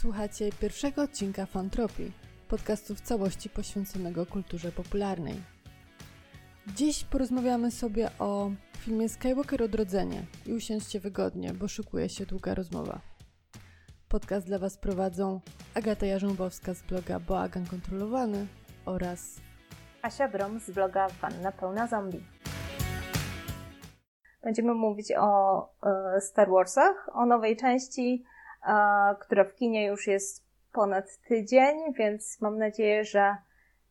Słuchacie pierwszego odcinka Fantropii, podcastu w całości poświęconego kulturze popularnej. Dziś porozmawiamy sobie o filmie Skywalker Odrodzenie i usiądźcie wygodnie, bo szykuje się długa rozmowa. Podcast dla Was prowadzą Agata Jarząbowska z bloga Boagan Kontrolowany oraz Asia Brom z bloga Wanna Pełna Zombie. Będziemy mówić o e, Star Warsach, o nowej części, która w kinie już jest ponad tydzień, więc mam nadzieję, że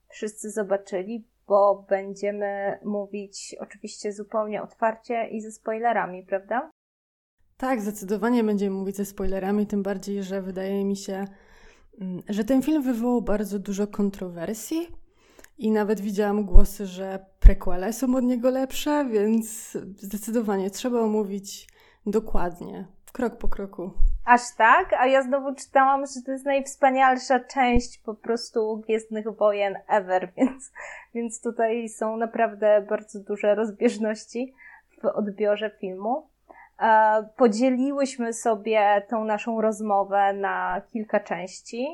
wszyscy zobaczyli, bo będziemy mówić oczywiście zupełnie otwarcie i ze spoilerami, prawda? Tak, zdecydowanie będziemy mówić ze spoilerami, tym bardziej, że wydaje mi się, mm, że ten film wywołał bardzo dużo kontrowersji i nawet widziałam głosy, że prequele są od niego lepsze, więc zdecydowanie trzeba omówić dokładnie, krok po kroku. Aż tak? A ja znowu czytałam, że to jest najwspanialsza część po prostu Gwiezdnych Wojen ever, więc, więc tutaj są naprawdę bardzo duże rozbieżności w odbiorze filmu. E, podzieliłyśmy sobie tą naszą rozmowę na kilka części.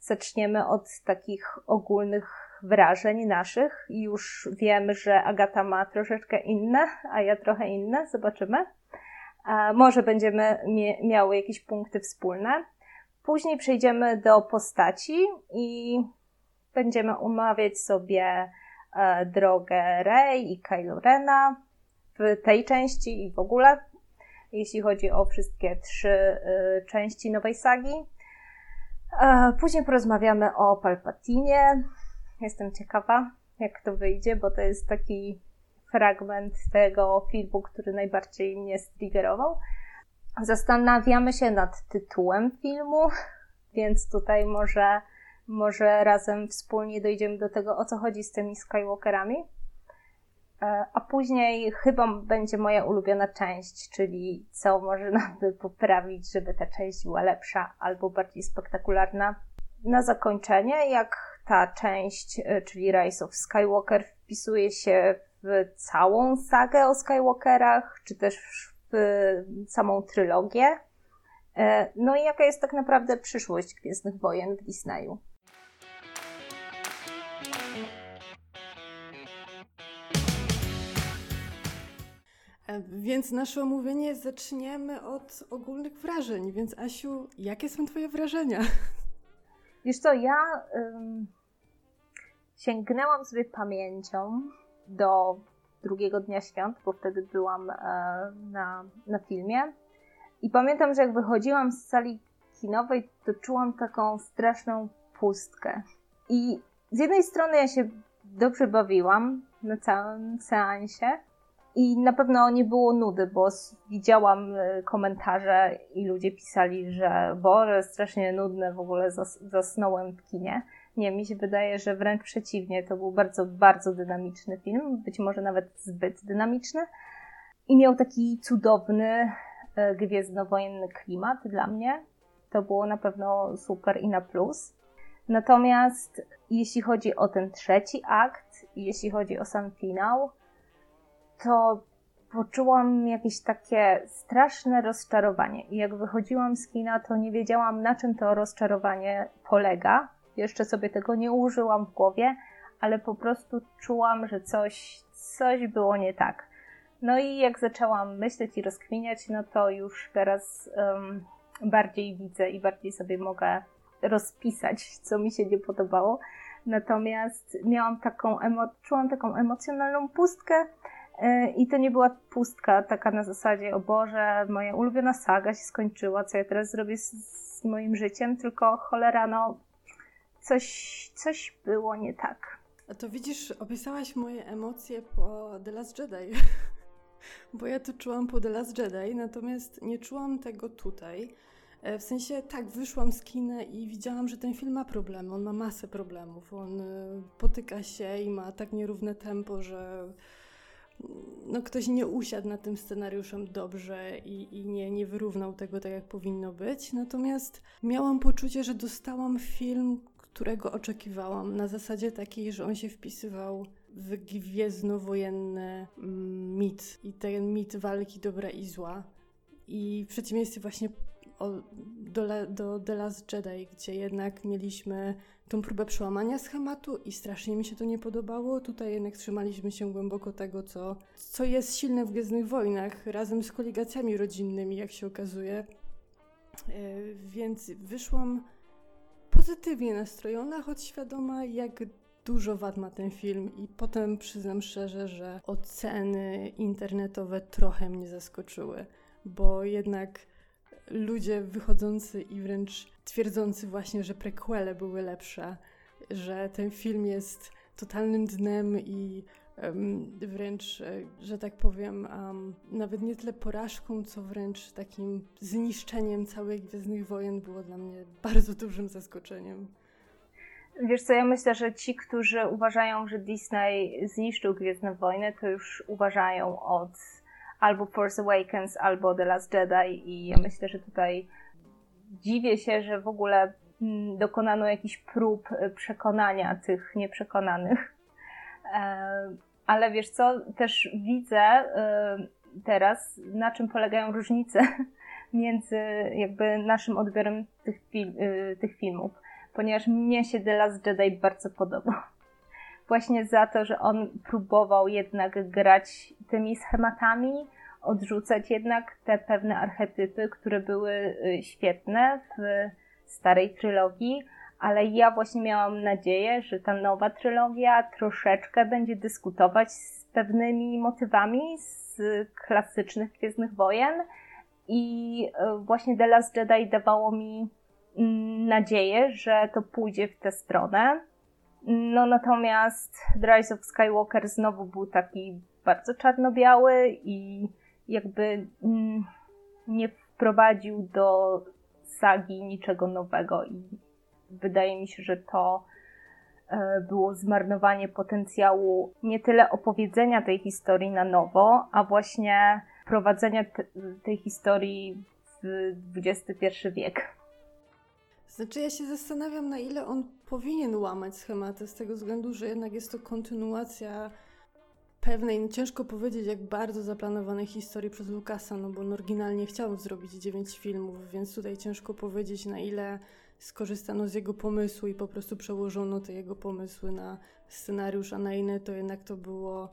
Zaczniemy od takich ogólnych wrażeń naszych. Już wiem, że Agata ma troszeczkę inne, a ja trochę inne. Zobaczymy. Może będziemy miały jakieś punkty wspólne. Później przejdziemy do postaci i będziemy umawiać sobie e, drogę Rey i Kylo Rena w tej części i w ogóle, jeśli chodzi o wszystkie trzy e, części nowej sagi. E, później porozmawiamy o Palpatinie, Jestem ciekawa, jak to wyjdzie, bo to jest taki fragment tego filmu, który najbardziej mnie striggerował. Zastanawiamy się nad tytułem filmu, więc tutaj może, może razem wspólnie dojdziemy do tego, o co chodzi z tymi Skywalkerami. E, a później chyba będzie moja ulubiona część, czyli co można by poprawić, żeby ta część była lepsza albo bardziej spektakularna. Na zakończenie, jak ta część, e, czyli Rise of Skywalker, wpisuje się w całą sagę o Skywalkerach, czy też w samą trylogię. E, no i jaka jest tak naprawdę przyszłość Gwiezdnych Wojen w Disneyu? E, więc nasze omówienie zaczniemy od ogólnych wrażeń. Więc Asiu, jakie są Twoje wrażenia? Wiesz co, ja ym, sięgnęłam sobie pamięcią do drugiego dnia świąt, bo wtedy byłam e, na, na filmie. I pamiętam, że jak wychodziłam z sali kinowej, to czułam taką straszną pustkę. I z jednej strony ja się dobrze bawiłam na całym seansie, i na pewno nie było nudy, bo widziałam e, komentarze i ludzie pisali, że Boże, strasznie nudne, w ogóle zas zasnąłem w kinie. Nie, mi się wydaje, że wręcz przeciwnie, to był bardzo, bardzo dynamiczny film, być może nawet zbyt dynamiczny. I miał taki cudowny, e, gwiezdnowojenny klimat dla mnie. To było na pewno super i na plus. Natomiast jeśli chodzi o ten trzeci akt, jeśli chodzi o sam finał, to poczułam jakieś takie straszne rozczarowanie. I jak wychodziłam z kina, to nie wiedziałam, na czym to rozczarowanie polega. Jeszcze sobie tego nie użyłam w głowie, ale po prostu czułam, że coś, coś było nie tak. No i jak zaczęłam myśleć i rozkminiać, no to już teraz um, bardziej widzę i bardziej sobie mogę rozpisać, co mi się nie podobało. Natomiast miałam taką, emo- czułam taką emocjonalną pustkę, E, I to nie była pustka taka na zasadzie, o Boże, moja ulubiona saga się skończyła, co ja teraz zrobię z, z moim życiem, tylko cholera, no, coś, coś było nie tak. A to widzisz, opisałaś moje emocje po The Last Jedi. Bo ja to czułam po The Last Jedi, natomiast nie czułam tego tutaj. E, w sensie tak, wyszłam z kina i widziałam, że ten film ma problemy. On ma masę problemów. On e, potyka się i ma tak nierówne tempo, że no, ktoś nie usiadł nad tym scenariuszem dobrze i, i nie, nie wyrównał tego tak, jak powinno być. Natomiast miałam poczucie, że dostałam film, którego oczekiwałam, na zasadzie takiej, że on się wpisywał w gwiezdnowojenny mm, mit i ten mit walki dobra i zła. I w przeciwieństwie właśnie do, do The Last Jedi, gdzie jednak mieliśmy tą próbę przełamania schematu i strasznie mi się to nie podobało. Tutaj jednak trzymaliśmy się głęboko tego, co, co jest silne w Gwiezdnych Wojnach, razem z kolegacjami rodzinnymi, jak się okazuje. Yy, więc wyszłam pozytywnie nastrojona, choć świadoma, jak dużo wad ma ten film. I potem przyznam szczerze, że oceny internetowe trochę mnie zaskoczyły, bo jednak ludzie wychodzący i wręcz twierdzący właśnie, że prequele były lepsze, że ten film jest totalnym dnem i wręcz, e, że tak powiem, um, nawet nie tyle porażką, co wręcz takim zniszczeniem całych Gwiezdnych Wojen było dla mnie bardzo dużym zaskoczeniem. Wiesz co, ja myślę, że ci, którzy uważają, że Disney zniszczył Gwiezdne Wojny, to już uważają od albo Force Awakens, albo The Last Jedi i ja myślę, że tutaj dziwię się, że w ogóle mm, dokonano jakichś prób e, przekonania tych nieprzekonanych. Ale wiesz co, też widzę e, teraz, na czym polegają różnice między jakby naszym odbiorem tych, fil tych filmów, ponieważ mnie się The Last Jedi bardzo podobał. Właśnie za to, że on próbował jednak grać tymi schematami, odrzucać jednak te pewne archetypy, które były y, świetne w starej trylogii, ale ja właśnie miałam nadzieję, że ta nowa trylogia troszeczkę będzie dyskutować z pewnymi motywami z klasycznych Gwiezdnych Wojen i y, właśnie The Last Jedi dawało mi mm, nadzieję, że to pójdzie w tę stronę. No natomiast The Rise of Skywalker znowu był taki bardzo czarno-biały i jakby mm, nie wprowadził do sagi niczego nowego i wydaje mi się, że to e, było zmarnowanie potencjału nie tyle opowiedzenia tej historii na nowo, a właśnie prowadzenia tej historii w XXI wiek. Znaczy, ja się zastanawiam, na ile on powinien łamać schematy, z tego względu, że jednak jest to kontynuacja pewnej, ciężko powiedzieć, jak bardzo zaplanowanej historii przez Lukasa, no bo on oryginalnie chciał zrobić dziewięć filmów, więc tutaj ciężko powiedzieć, na ile skorzystano z jego pomysłu i po prostu przełożono te jego pomysły na scenariusz, a na inne to jednak to było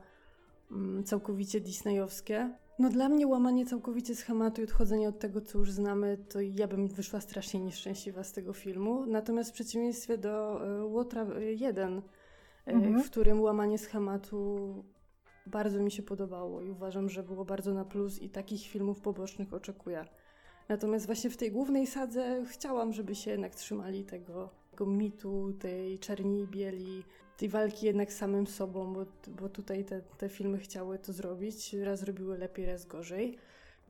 mm, całkowicie disneyowskie. No dla mnie łamanie całkowicie schematu i odchodzenie od tego, co już znamy, to ja bym wyszła strasznie nieszczęśliwa z tego filmu. Natomiast w przeciwieństwie do y, Łotra 1, y, mhm. w którym łamanie schematu bardzo mi się podobało i uważam, że było bardzo na plus i takich filmów pobocznych oczekuję. Natomiast właśnie w tej głównej sadze chciałam, żeby się jednak trzymali tego, tego mitu, tej czerni i bieli, tej walki jednak z samym sobą, bo, bo tutaj te, te filmy chciały to zrobić. Raz robiły lepiej, raz gorzej.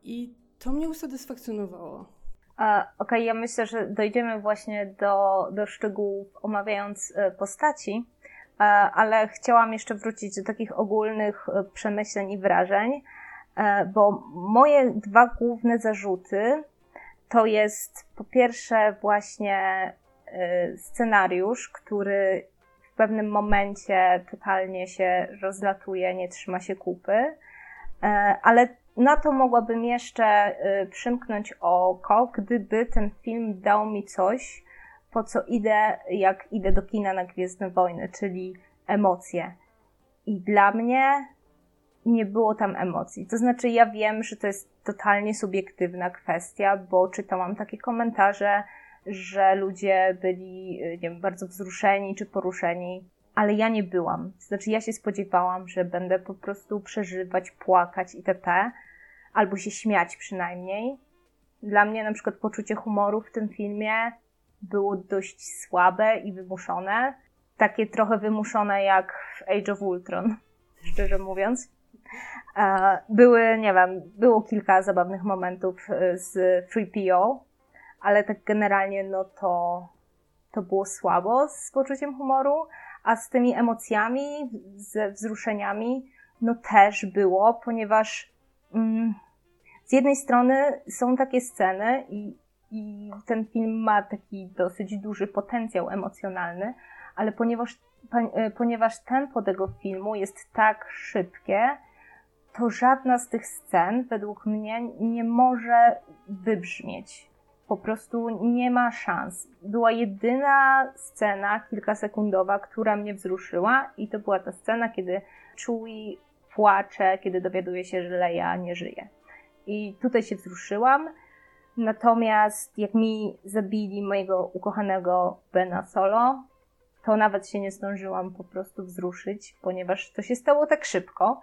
I to mnie usatysfakcjonowało. Okej, okay, ja myślę, że dojdziemy właśnie do, do szczegółów omawiając e, postaci, E, ale chciałam jeszcze wrócić do takich ogólnych e, przemyśleń i wrażeń, bo moje dwa główne zarzuty to jest po pierwsze właśnie scenariusz, który w pewnym momencie totalnie się rozlatuje, nie trzyma się kupy, ale na to mogłabym jeszcze przymknąć oko, gdyby ten film dał mi coś, po co idę, jak idę do kina na Gwiezdne Wojny, czyli emocje. I dla mnie nie było tam emocji. To znaczy, ja wiem, że to jest totalnie subiektywna kwestia, bo czytałam takie komentarze, że ludzie byli, nie wiem, bardzo wzruszeni czy poruszeni, ale ja nie byłam. To znaczy, ja się spodziewałam, że będę po prostu przeżywać, płakać itp., albo się śmiać przynajmniej. Dla mnie na przykład poczucie humoru w tym filmie było dość słabe i wymuszone. Takie trochę wymuszone jak w Age of Ultron, szczerze mówiąc. Były, nie wiem, było kilka zabawnych momentów e, z 3PO, ale tak generalnie no to, to było słabo z poczuciem humoru, a z tymi emocjami, ze wzruszeniami, no też było, ponieważ mm, z jednej strony są takie sceny i i ten film ma taki dosyć duży potencjał emocjonalny, ale ponieważ, e, ponieważ tempo tego filmu jest tak szybkie, to żadna z tych scen według mnie nie może wybrzmieć. po prostu nie ma szans. Była jedyna scena kilkasekundowa, która mnie wzruszyła i to była ta scena, kiedy Chewie płacze, kiedy dowiaduje się, że Leia nie żyje. I tutaj się wzruszyłam. Natomiast jak mi zabili mojego ukochanego Bena Solo, to nawet się nie zdążyłam po prostu wzruszyć, ponieważ to się stało tak szybko,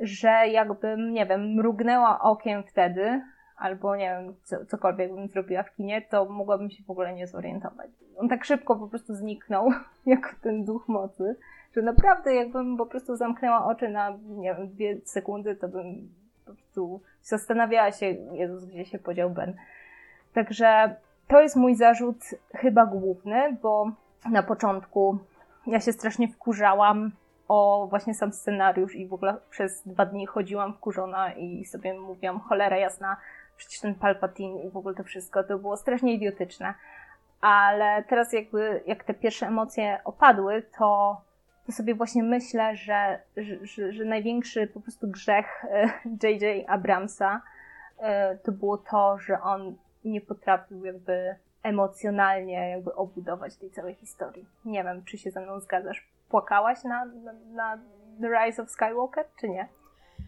że jakbym, nie wiem, mrugnęła okiem wtedy, albo nie wiem, co, cokolwiek bym zrobiła w kinie, to mogłabym się w ogóle nie zorientować. On tak szybko po prostu zniknął, jako ten duch mocy, że naprawdę jakbym po prostu zamknęła oczy na, nie wiem, dwie sekundy, to bym po prostu zastanawiała się, Jezus, gdzie się podział Ben. Także to jest mój zarzut chyba główny, bo na początku ja się strasznie wkurzałam o właśnie sam scenariusz i w ogóle przez dwa dni chodziłam wkurzona i sobie mówiłam, cholera jasna, przecież ten Palpatine i w ogóle to wszystko, to było strasznie idiotyczne. Ale teraz jakby, jak te pierwsze emocje opadły, to, to sobie właśnie myślę, że, że, że, że największy po prostu grzech J.J. E, Abramsa e, to było to, że on nie potrafił jakby emocjonalnie jakby obudować tej całej historii. Nie wiem, czy się ze mną zgadzasz. Płakałaś na, na, na The Rise of Skywalker, czy nie?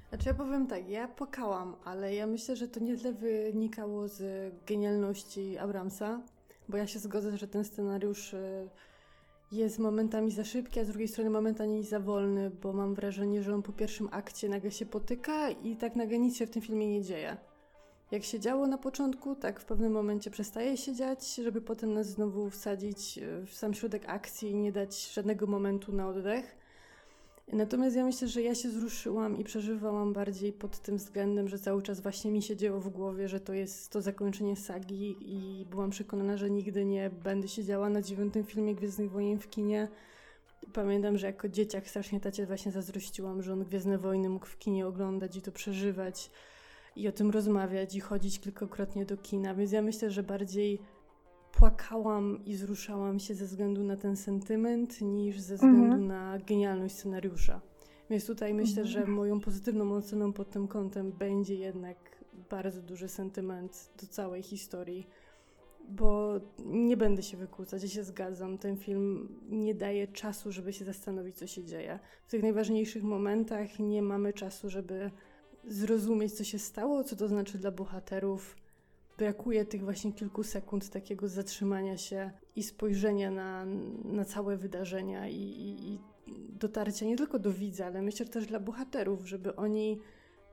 Znaczy ja powiem tak, ja płakałam, ale ja myślę, że to nie tyle wynikało z genialności Abramsa, bo ja się zgodzę, że ten scenariusz y, jest momentami za szybki, a z drugiej strony momentami za wolny, bo mam wrażenie, że on po pierwszym akcie nagle się potyka i tak nagle nic się w tym filmie nie dzieje. Jak się działo na początku, tak w pewnym momencie przestaje się dziać, żeby potem nas znowu wsadzić y, w sam środek akcji i nie dać żadnego momentu na oddech. Natomiast ja myślę, że ja się wzruszyłam i przeżywałam bardziej pod tym względem, że cały czas właśnie mi się dzieło w głowie, że to jest to zakończenie sagi i byłam przekonana, że nigdy nie będę siedziała na dziewiątym filmie Gwiezdnych Wojen w kinie. Pamiętam, że jako dzieciak strasznie tacie właśnie zazdrościłam, że on Gwiezdne Wojny mógł w kinie oglądać i to przeżywać i o tym rozmawiać i chodzić kilkakrotnie do kina, więc ja myślę, że bardziej płakałam i zruszałam się ze względu na ten sentyment, niż ze względu mhm. na genialność scenariusza. Więc tutaj myślę, że mhm. moją pozytywną oceną pod tym kątem będzie jednak bardzo duży sentyment do całej historii, bo nie będę się wykłócać, ja się zgadzam. Ten film nie daje czasu, żeby się zastanowić, co się dzieje. W tych najważniejszych momentach nie mamy czasu, żeby zrozumieć, co się stało, co to znaczy dla bohaterów brakuje tych właśnie kilku sekund takiego zatrzymania się i spojrzenia na, na całe wydarzenia i, i, i dotarcia nie tylko do widza, ale myślę też dla bohaterów, żeby oni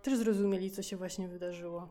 też zrozumieli, co się właśnie wydarzyło.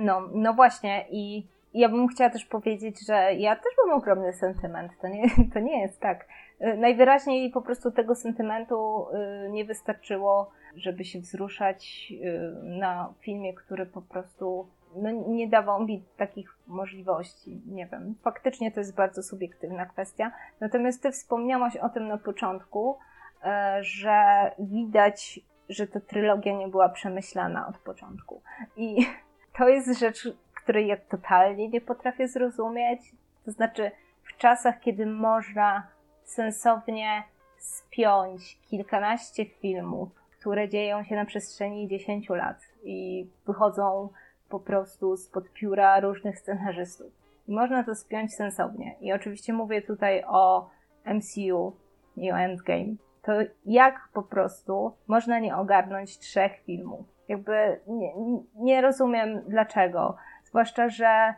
No, no właśnie i ja bym chciała też powiedzieć, że ja też mam ogromny sentyment. To nie, to nie jest tak. Najwyraźniej po prostu tego sentymentu y, nie wystarczyło, żeby się wzruszać y, na filmie, który po prostu no, nie dawał mi takich możliwości. Nie wiem, faktycznie to jest bardzo subiektywna kwestia. Natomiast ty wspomniałaś o tym na początku, e, że widać, że ta trylogia nie była przemyślana od początku. I to jest rzecz, której ja totalnie nie potrafię zrozumieć. To znaczy, w czasach, kiedy można sensownie spiąć kilkanaście filmów, które dzieją się na przestrzeni 10 lat i wychodzą po prostu spod pióra różnych scenarzystów. I można to spiąć sensownie. I oczywiście mówię tutaj o MCU i o Endgame. To jak po prostu można nie ogarnąć trzech filmów? Jakby nie, nie rozumiem dlaczego. Zwłaszcza, że,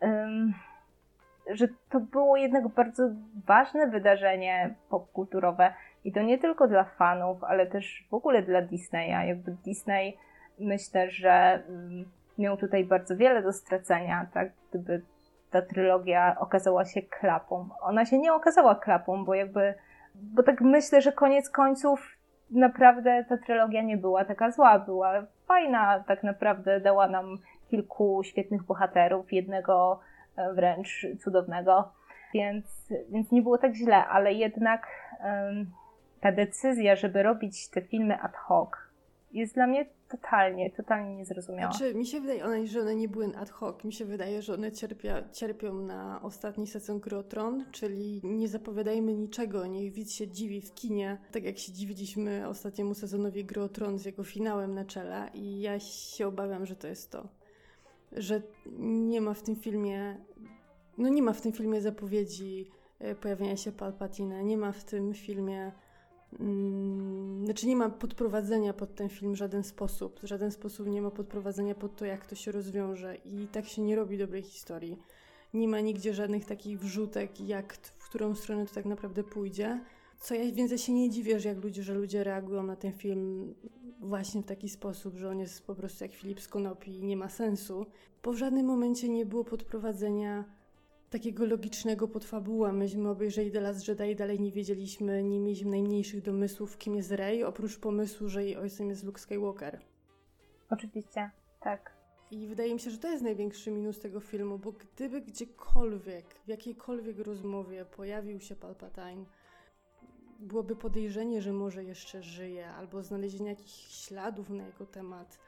um, że to było jednak bardzo ważne wydarzenie popkulturowe. I to nie tylko dla fanów, ale też w ogóle dla Disneya. Jakby Disney myślę, że um, miał tutaj bardzo wiele do stracenia, tak? Gdyby ta trylogia okazała się klapą. Ona się nie okazała klapą, bo jakby, bo tak myślę, że koniec końców naprawdę ta trylogia nie była taka zła, była fajna, tak naprawdę dała nam kilku świetnych bohaterów, jednego e, wręcz cudownego, więc, więc nie było tak źle, ale jednak ta decyzja, żeby robić te filmy ad hoc, jest dla mnie totalnie, totalnie niezrozumiała. Znaczy, mi się wydaje, one, że one nie były ad hoc. Mi się wydaje, że one cierpia, cierpią na ostatni sezon Gry o Tron, czyli nie zapowiadajmy niczego, niech widz się dziwi w kinie, tak jak się dziwiliśmy ostatniemu sezonowi Gry o Tron z jego finałem na czele i ja się obawiam, że to jest to. że nie ma w tym filmie, no nie ma w tym filmie zapowiedzi e, pojawienia się Palpatina, nie ma w tym filmie znaczy nie ma podprowadzenia pod ten film w żaden sposób. W żaden sposób nie ma podprowadzenia pod to, jak to się rozwiąże. I tak się nie robi dobrej historii. Nie ma nigdzie żadnych takich wrzutek, jak w którą stronę to tak naprawdę pójdzie. Co ja, więc ja się nie dziwię, że jak ludzie, że ludzie reagują na ten film właśnie w taki sposób, że on jest po prostu jak Filip z Konopi i nie ma sensu, bo w żadnym momencie nie było podprowadzenia takiego logicznego podfabuła. Myśmy obejrzeli The Last Jedi i dalej nie wiedzieliśmy, nie mieliśmy najmniejszych domysłów, kim jest Rey, oprócz pomysłu, że jej ojcem jest Luke Skywalker. Oczywiście, tak. I wydaje mi się, że to jest największy minus tego filmu, bo gdyby gdziekolwiek, w jakiejkolwiek rozmowie pojawił się Palpatine, byłoby podejrzenie, że może jeszcze żyje, albo znalezienie jakichś śladów na jego temat,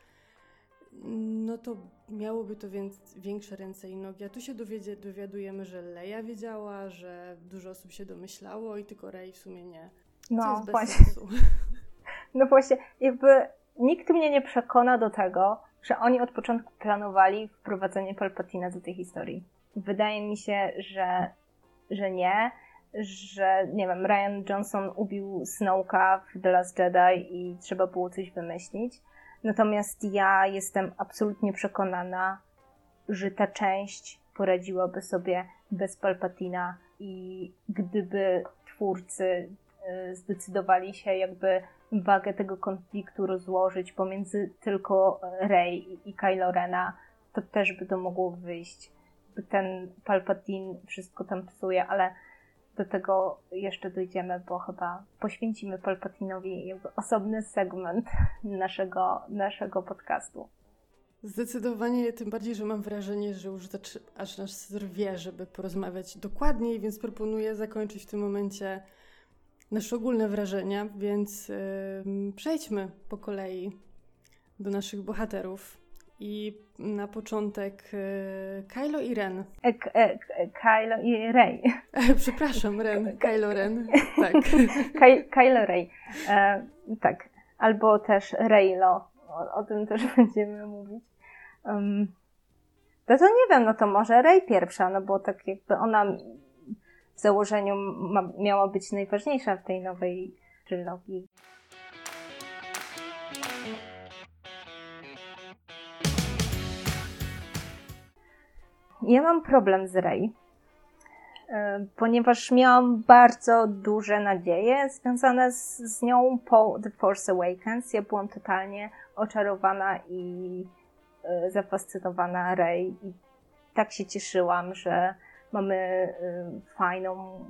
no to miałoby to więc większe ręce i nogi. A tu się dowiedzie, dowiadujemy, że Leia wiedziała, że dużo osób się domyślało i tylko Rey w sumie nie. No właśnie. Sensu. No właśnie, jakby nikt mnie nie przekona do tego, że oni od początku planowali wprowadzenie Palpatina do tej historii. Wydaje mi się, że, że nie, że nie wiem, Ryan Johnson ubił Snowka w The Last Jedi i trzeba było coś wymyślić. Natomiast ja jestem absolutnie przekonana, że ta część poradziłaby sobie bez Palpatina i gdyby twórcy y, zdecydowali się jakby wagę tego konfliktu rozłożyć pomiędzy tylko Rey i Kylo Rena, to też by to mogło wyjść. Ten Palpatine wszystko tam psuje, ale do tego jeszcze dojdziemy, bo chyba poświęcimy Palpatinowi osobny segment naszego, naszego podcastu. Zdecydowanie, tym bardziej, że mam wrażenie, że już aż nas rwie, żeby porozmawiać dokładniej, więc proponuję zakończyć w tym momencie nasze ogólne wrażenia, więc yy, przejdźmy po kolei do naszych bohaterów. I na początek e, Kylo i Ren. E, e, Kylo i Rey. Przepraszam, Ren. Kylo Ren. Tak. Kylo Rey. E, tak. Albo też Reylo. O, o, tym też będziemy mówić. Um, no to nie wiem, no to może Rey pierwsza, no bo tak jakby ona w założeniu ma, miała być najważniejsza w tej nowej trylogii. Ja mam problem z Rey, e, ponieważ miałam bardzo duże nadzieje związane z, z nią po The Force Awakens. Ja byłam totalnie oczarowana i e, zafascynowana Rey i tak się cieszyłam, że mamy e, fajną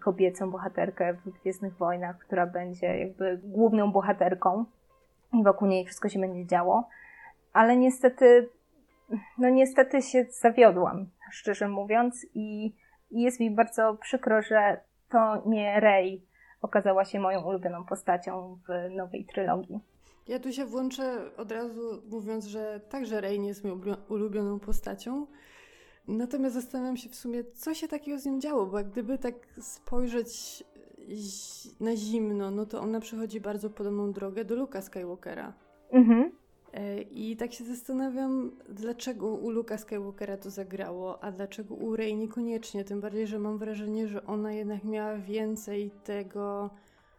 kobiecą bohaterkę w Gwiezdnych Wojnach, która będzie jakby główną bohaterką i wokół niej wszystko się będzie działo. Ale niestety no niestety się zawiodłam, szczerze mówiąc, i, i jest mi bardzo przykro, że to nie Rey okazała się moją ulubioną postacią w nowej trylogii. Ja tu się włączę od razu mówiąc, że także Rey nie jest moją ulubioną postacią. Natomiast zastanawiam się w sumie, co się takiego z nim działo, bo jak gdyby tak spojrzeć na zimno, no to ona przechodzi bardzo podobną drogę do Luka Skywalkera. Mhm. E, I tak się zastanawiam, dlaczego u Luka Skywalkera to zagrało, a dlaczego u Rey niekoniecznie. Tym bardziej, że mam wrażenie, że ona jednak miała więcej tego,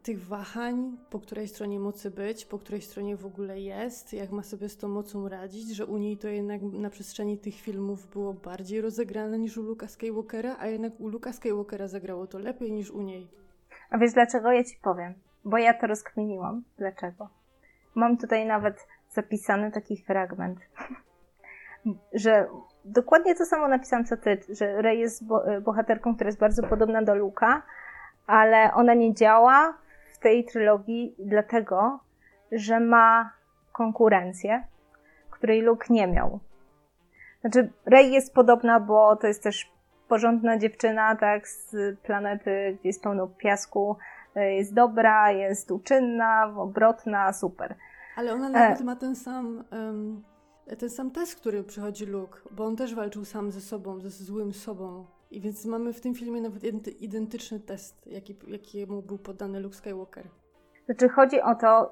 tych wahań, po której stronie mocy być, po której stronie w ogóle jest, jak ma sobie z tą mocą radzić, że u niej to jednak na przestrzeni tych filmów było bardziej rozegrane niż u Luka Skywalkera, a jednak u Luka Skywalkera zagrało to lepiej niż u niej. A wiesz dlaczego? Ja ci powiem. Bo ja to rozkminiłam. Dlaczego? Mam tutaj nawet zapisany taki fragment, że dokładnie to samo napisałam co ty, że Rey jest bohaterką, która jest bardzo podobna do Luka, ale ona nie działa w tej trylogii dlatego, że ma konkurencję, której Luke nie miał. Znaczy, Rey jest podobna, bo to jest też porządna dziewczyna, tak, z planety, gdzie jest pełno piasku, jest dobra, jest uczynna, obrotna, super. Ale ona nawet e. ma ten sam, um, ten sam test, który przychodzi Luke, bo on też walczył sam ze sobą, ze złym sobą. I więc mamy w tym filmie nawet identyczny test, jaki, jakiemu był poddany Luke Skywalker. Znaczy chodzi o to,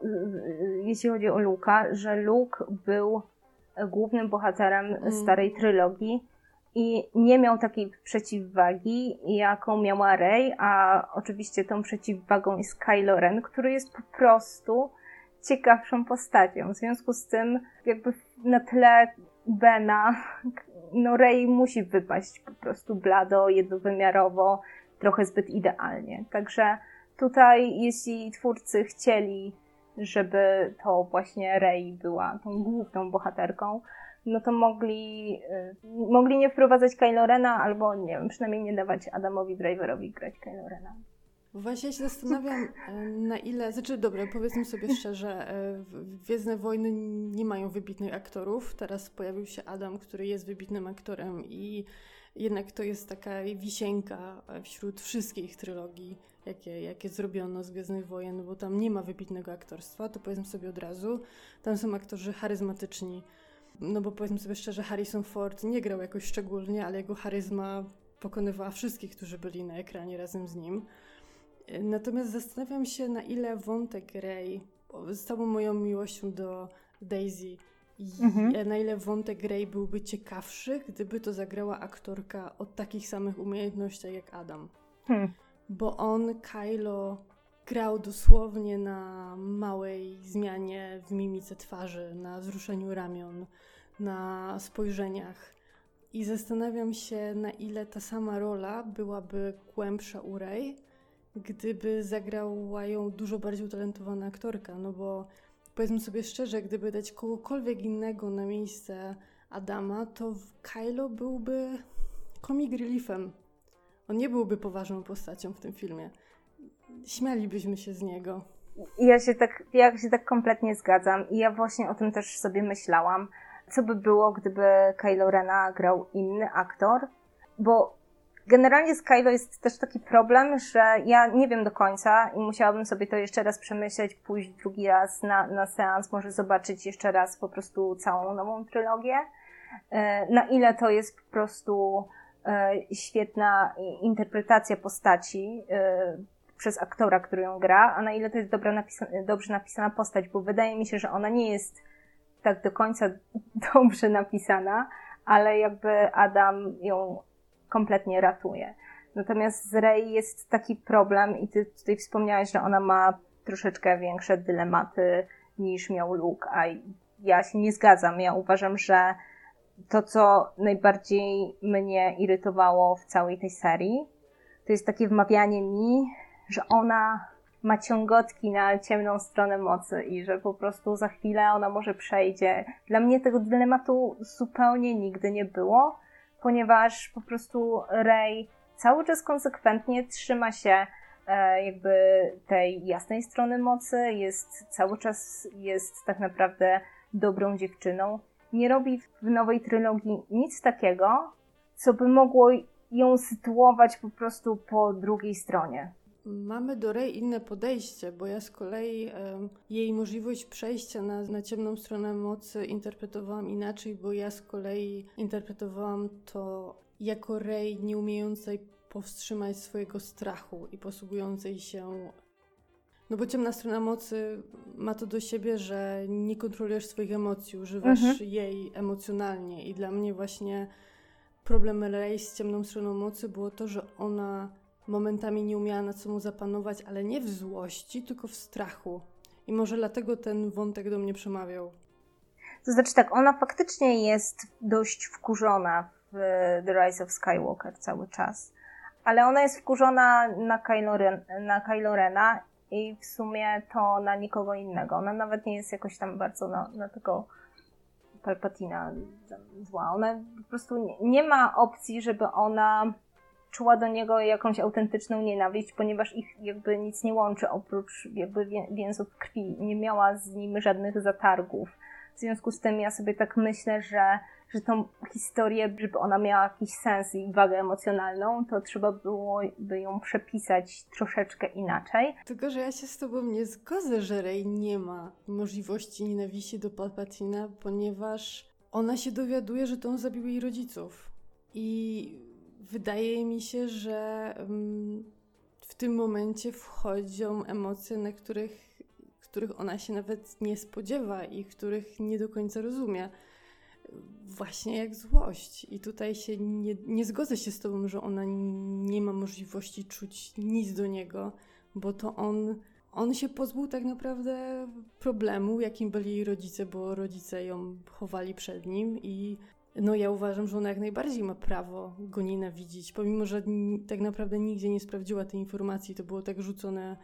jeśli chodzi o Luka, że Luke był głównym bohaterem mm. starej trylogii i nie miał takiej przeciwwagi, jaką miała Rey, a oczywiście tą przeciwwagą jest Kylo Ren, który jest po prostu ciekawszą postacią. W związku z tym, jakby na tle Bena, no Rey musi wypaść po prostu blado, jednowymiarowo, trochę zbyt idealnie. Także tutaj, jeśli twórcy chcieli, żeby to właśnie Rey była tą główną bohaterką, no to mogli, y, mogli nie wprowadzać Kylo Rena, albo nie wiem, przynajmniej nie dawać Adamowi Driverowi grać Kylo Rena. Właśnie się zastanawiam, e, na ile. Znaczy, dobra, powiedzmy sobie szczerze, e, Gwiezdne Wojny nie mają wybitnych aktorów. Teraz pojawił się Adam, który jest wybitnym aktorem, i jednak to jest taka wisienka wśród wszystkich trylogii, jakie, jakie zrobiono z Gwiezdnych Wojen, bo tam nie ma wybitnego aktorstwa, to powiedzmy sobie od razu. Tam są aktorzy charyzmatyczni. No bo powiedzmy sobie szczerze, Harrison Ford nie grał jakoś szczególnie, ale jego charyzma pokonywała wszystkich, którzy byli na ekranie razem z nim. Natomiast zastanawiam się, na ile wątek Rey, z całą moją miłością do Daisy, mhm. na ile wątek Rey byłby ciekawszy, gdyby to zagrała aktorka o takich samych umiejętnościach jak Adam. Hmm. Bo on, Kylo, grał dosłownie na małej zmianie w mimice twarzy, na wzruszeniu ramion, na spojrzeniach. I zastanawiam się, na ile ta sama rola byłaby głębsza u Rey, gdyby zagrała ją dużo bardziej utalentowana aktorka, no bo powiedzmy sobie szczerze, gdyby dać kogokolwiek innego na miejsce Adama, to Kylo byłby comic reliefem. On nie byłby poważną postacią w tym filmie. Śmialibyśmy się z niego. Ja się tak, ja się tak kompletnie zgadzam i ja właśnie o tym też sobie myślałam. Co by było, gdyby Kylo Rena grał inny aktor? Bo Generalnie z Kylo jest też taki problem, że ja nie wiem do końca i musiałabym sobie to jeszcze raz przemyśleć, pójść drugi raz na, na seans, może zobaczyć jeszcze raz po prostu całą nową trylogię. E, na ile to jest po prostu e, świetna interpretacja postaci e, przez aktora, który ją gra, a na ile to jest dobra napisa dobrze napisana postać, bo wydaje mi się, że ona nie jest tak do końca dobrze napisana, ale jakby Adam ją kompletnie ratuje. Natomiast z Rey jest taki problem i ty tutaj wspomniałeś, że ona ma troszeczkę większe dylematy niż miał Luke, a ja się nie zgadzam. Ja uważam, że to, co najbardziej mnie irytowało w całej tej serii, to jest takie wmawianie mi, że ona ma ciągotki na ciemną stronę mocy i że po prostu za chwilę ona może przejdzie. Dla mnie tego dylematu zupełnie nigdy nie było ponieważ po prostu Rey cały czas konsekwentnie trzyma się e, jakby tej jasnej strony mocy, jest cały czas jest tak naprawdę dobrą dziewczyną. Nie robi w nowej trylogii nic takiego, co by mogło ją sytuować po prostu po drugiej stronie. Mamy do Rey inne podejście, bo ja z kolei jej możliwość przejścia na, na ciemną stronę mocy interpretowałam inaczej, bo ja z kolei interpretowałam to jako Rey nie umiejącej powstrzymać swojego strachu i posługującej się. No bo ciemna strona mocy ma to do siebie, że nie kontrolujesz swoich emocji, używasz mhm. jej emocjonalnie. I dla mnie właśnie problem Rey z ciemną stroną mocy było to, że ona momentami nie umiała nad sobą zapanować, ale nie w złości, tylko w strachu. I może dlatego ten wątek do mnie przemawiał. To znaczy tak, ona faktycznie jest dość wkurzona w The Rise of Skywalker cały czas. Ale ona jest wkurzona na Kylo, Ren, na Kylo Rena i w sumie to na nikogo innego. Ona nawet nie jest jakoś tam bardzo na, na tego Palpatina zła. Ona po prostu nie, nie ma opcji, żeby ona czuła do niego jakąś autentyczną nienawiść, ponieważ ich jakby nic nie łączy oprócz jakby więzów krwi. Nie miała z nim żadnych zatargów. W związku z tym ja sobie tak myślę, że, że tą historię, żeby ona miała jakiś sens i wagę emocjonalną, to trzeba byłoby ją przepisać troszeczkę inaczej. Tylko, że ja się z tobą nie zgodzę, że Rey nie ma możliwości nienawiści do Palpatina, ponieważ ona się dowiaduje, że to on zabił jej rodziców. I wydaje mi się, że w tym momencie wchodzą emocje, na których, których ona się nawet nie spodziewa i których nie do końca rozumie. właśnie jak złość. I tutaj się nie, nie zgodzę się z tobą, że ona nie ma możliwości czuć nic do niego, bo to on, on się pozbył tak naprawdę problemu, jakim byli jej rodzice, bo rodzice ją chowali przed nim i no ja uważam, że ona jak najbardziej ma prawo go nienawidzić, pomimo, że tak naprawdę nigdzie nie sprawdziła tej informacji, to było tak rzucone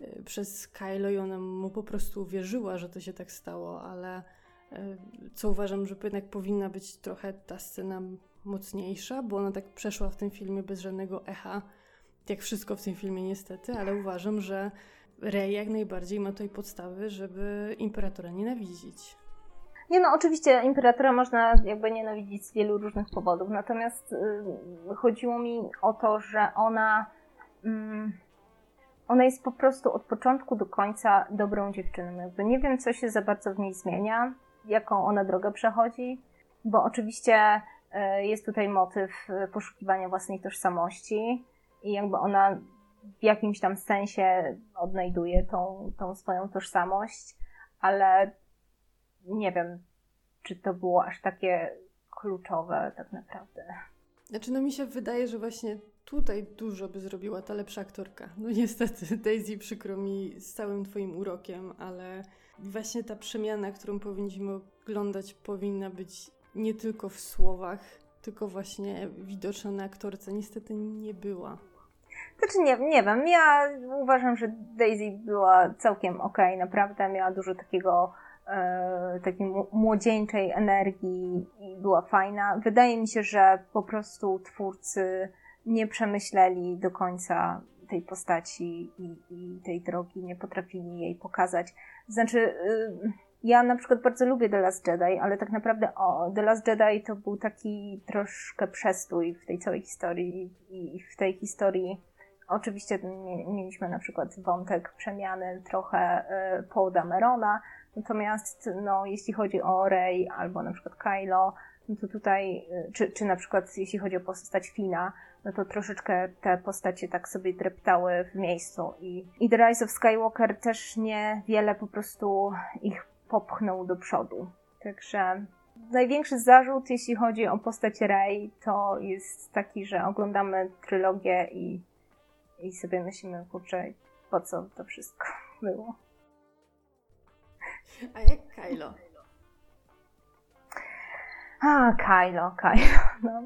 e, przez Kylo i ona mu po prostu uwierzyła, że to się tak stało, ale e, co uważam, że jednak powinna być trochę ta scena mocniejsza, bo ona tak przeszła w tym filmie bez żadnego echa, jak wszystko w tym filmie niestety, ale uważam, że Rey jak najbardziej ma tutaj podstawy, żeby Imperatora nienawidzić. Nie no, oczywiście imperatora można jakby nienawidzić z wielu różnych powodów, natomiast y, chodziło mi o to, że ona y, ona jest po prostu od początku do końca dobrą dziewczyną. Jakby nie wiem, co się za bardzo w niej zmienia, jaką ona drogę przechodzi, bo oczywiście y, jest tutaj motyw poszukiwania własnej tożsamości i jakby ona w jakimś tam sensie odnajduje tą, tą swoją tożsamość, ale nie wiem, czy to było aż takie kluczowe tak naprawdę. Znaczy, no mi się wydaje, że właśnie tutaj dużo by zrobiła ta lepsza aktorka. No niestety, Daisy, przykro mi z całym twoim urokiem, ale właśnie ta przemiana, którą powinniśmy oglądać, powinna być nie tylko w słowach, tylko właśnie widoczna na aktorce. Niestety nie była. Znaczy nie, nie wiem, ja uważam, że Daisy była całkiem okej, okay, naprawdę miała dużo takiego takiej młodzieńczej energii i była fajna. Wydaje mi się, że po prostu twórcy nie przemyśleli do końca tej postaci i, i tej drogi, nie potrafili jej pokazać. Znaczy, y, ja na przykład bardzo lubię The Last Jedi, ale tak naprawdę o, The Last Jedi to był taki troszkę przestój w tej całej historii i w tej historii oczywiście mieliśmy na przykład wątek przemiany trochę y, Paul Damerona, Natomiast no, jeśli chodzi o Rey albo na przykład Kylo, no to tutaj, y, czy, czy na przykład jeśli chodzi o postać Fina, no to troszeczkę te postacie tak sobie dreptały w miejscu i, i The Rise of Skywalker też niewiele po prostu ich popchnął do przodu. Także największy zarzut, jeśli chodzi o postać Rey, to jest taki, że oglądamy trylogię i, i sobie myślimy, kurczę, po co to wszystko było. A jak Kylo? A, Kylo, Kylo. No.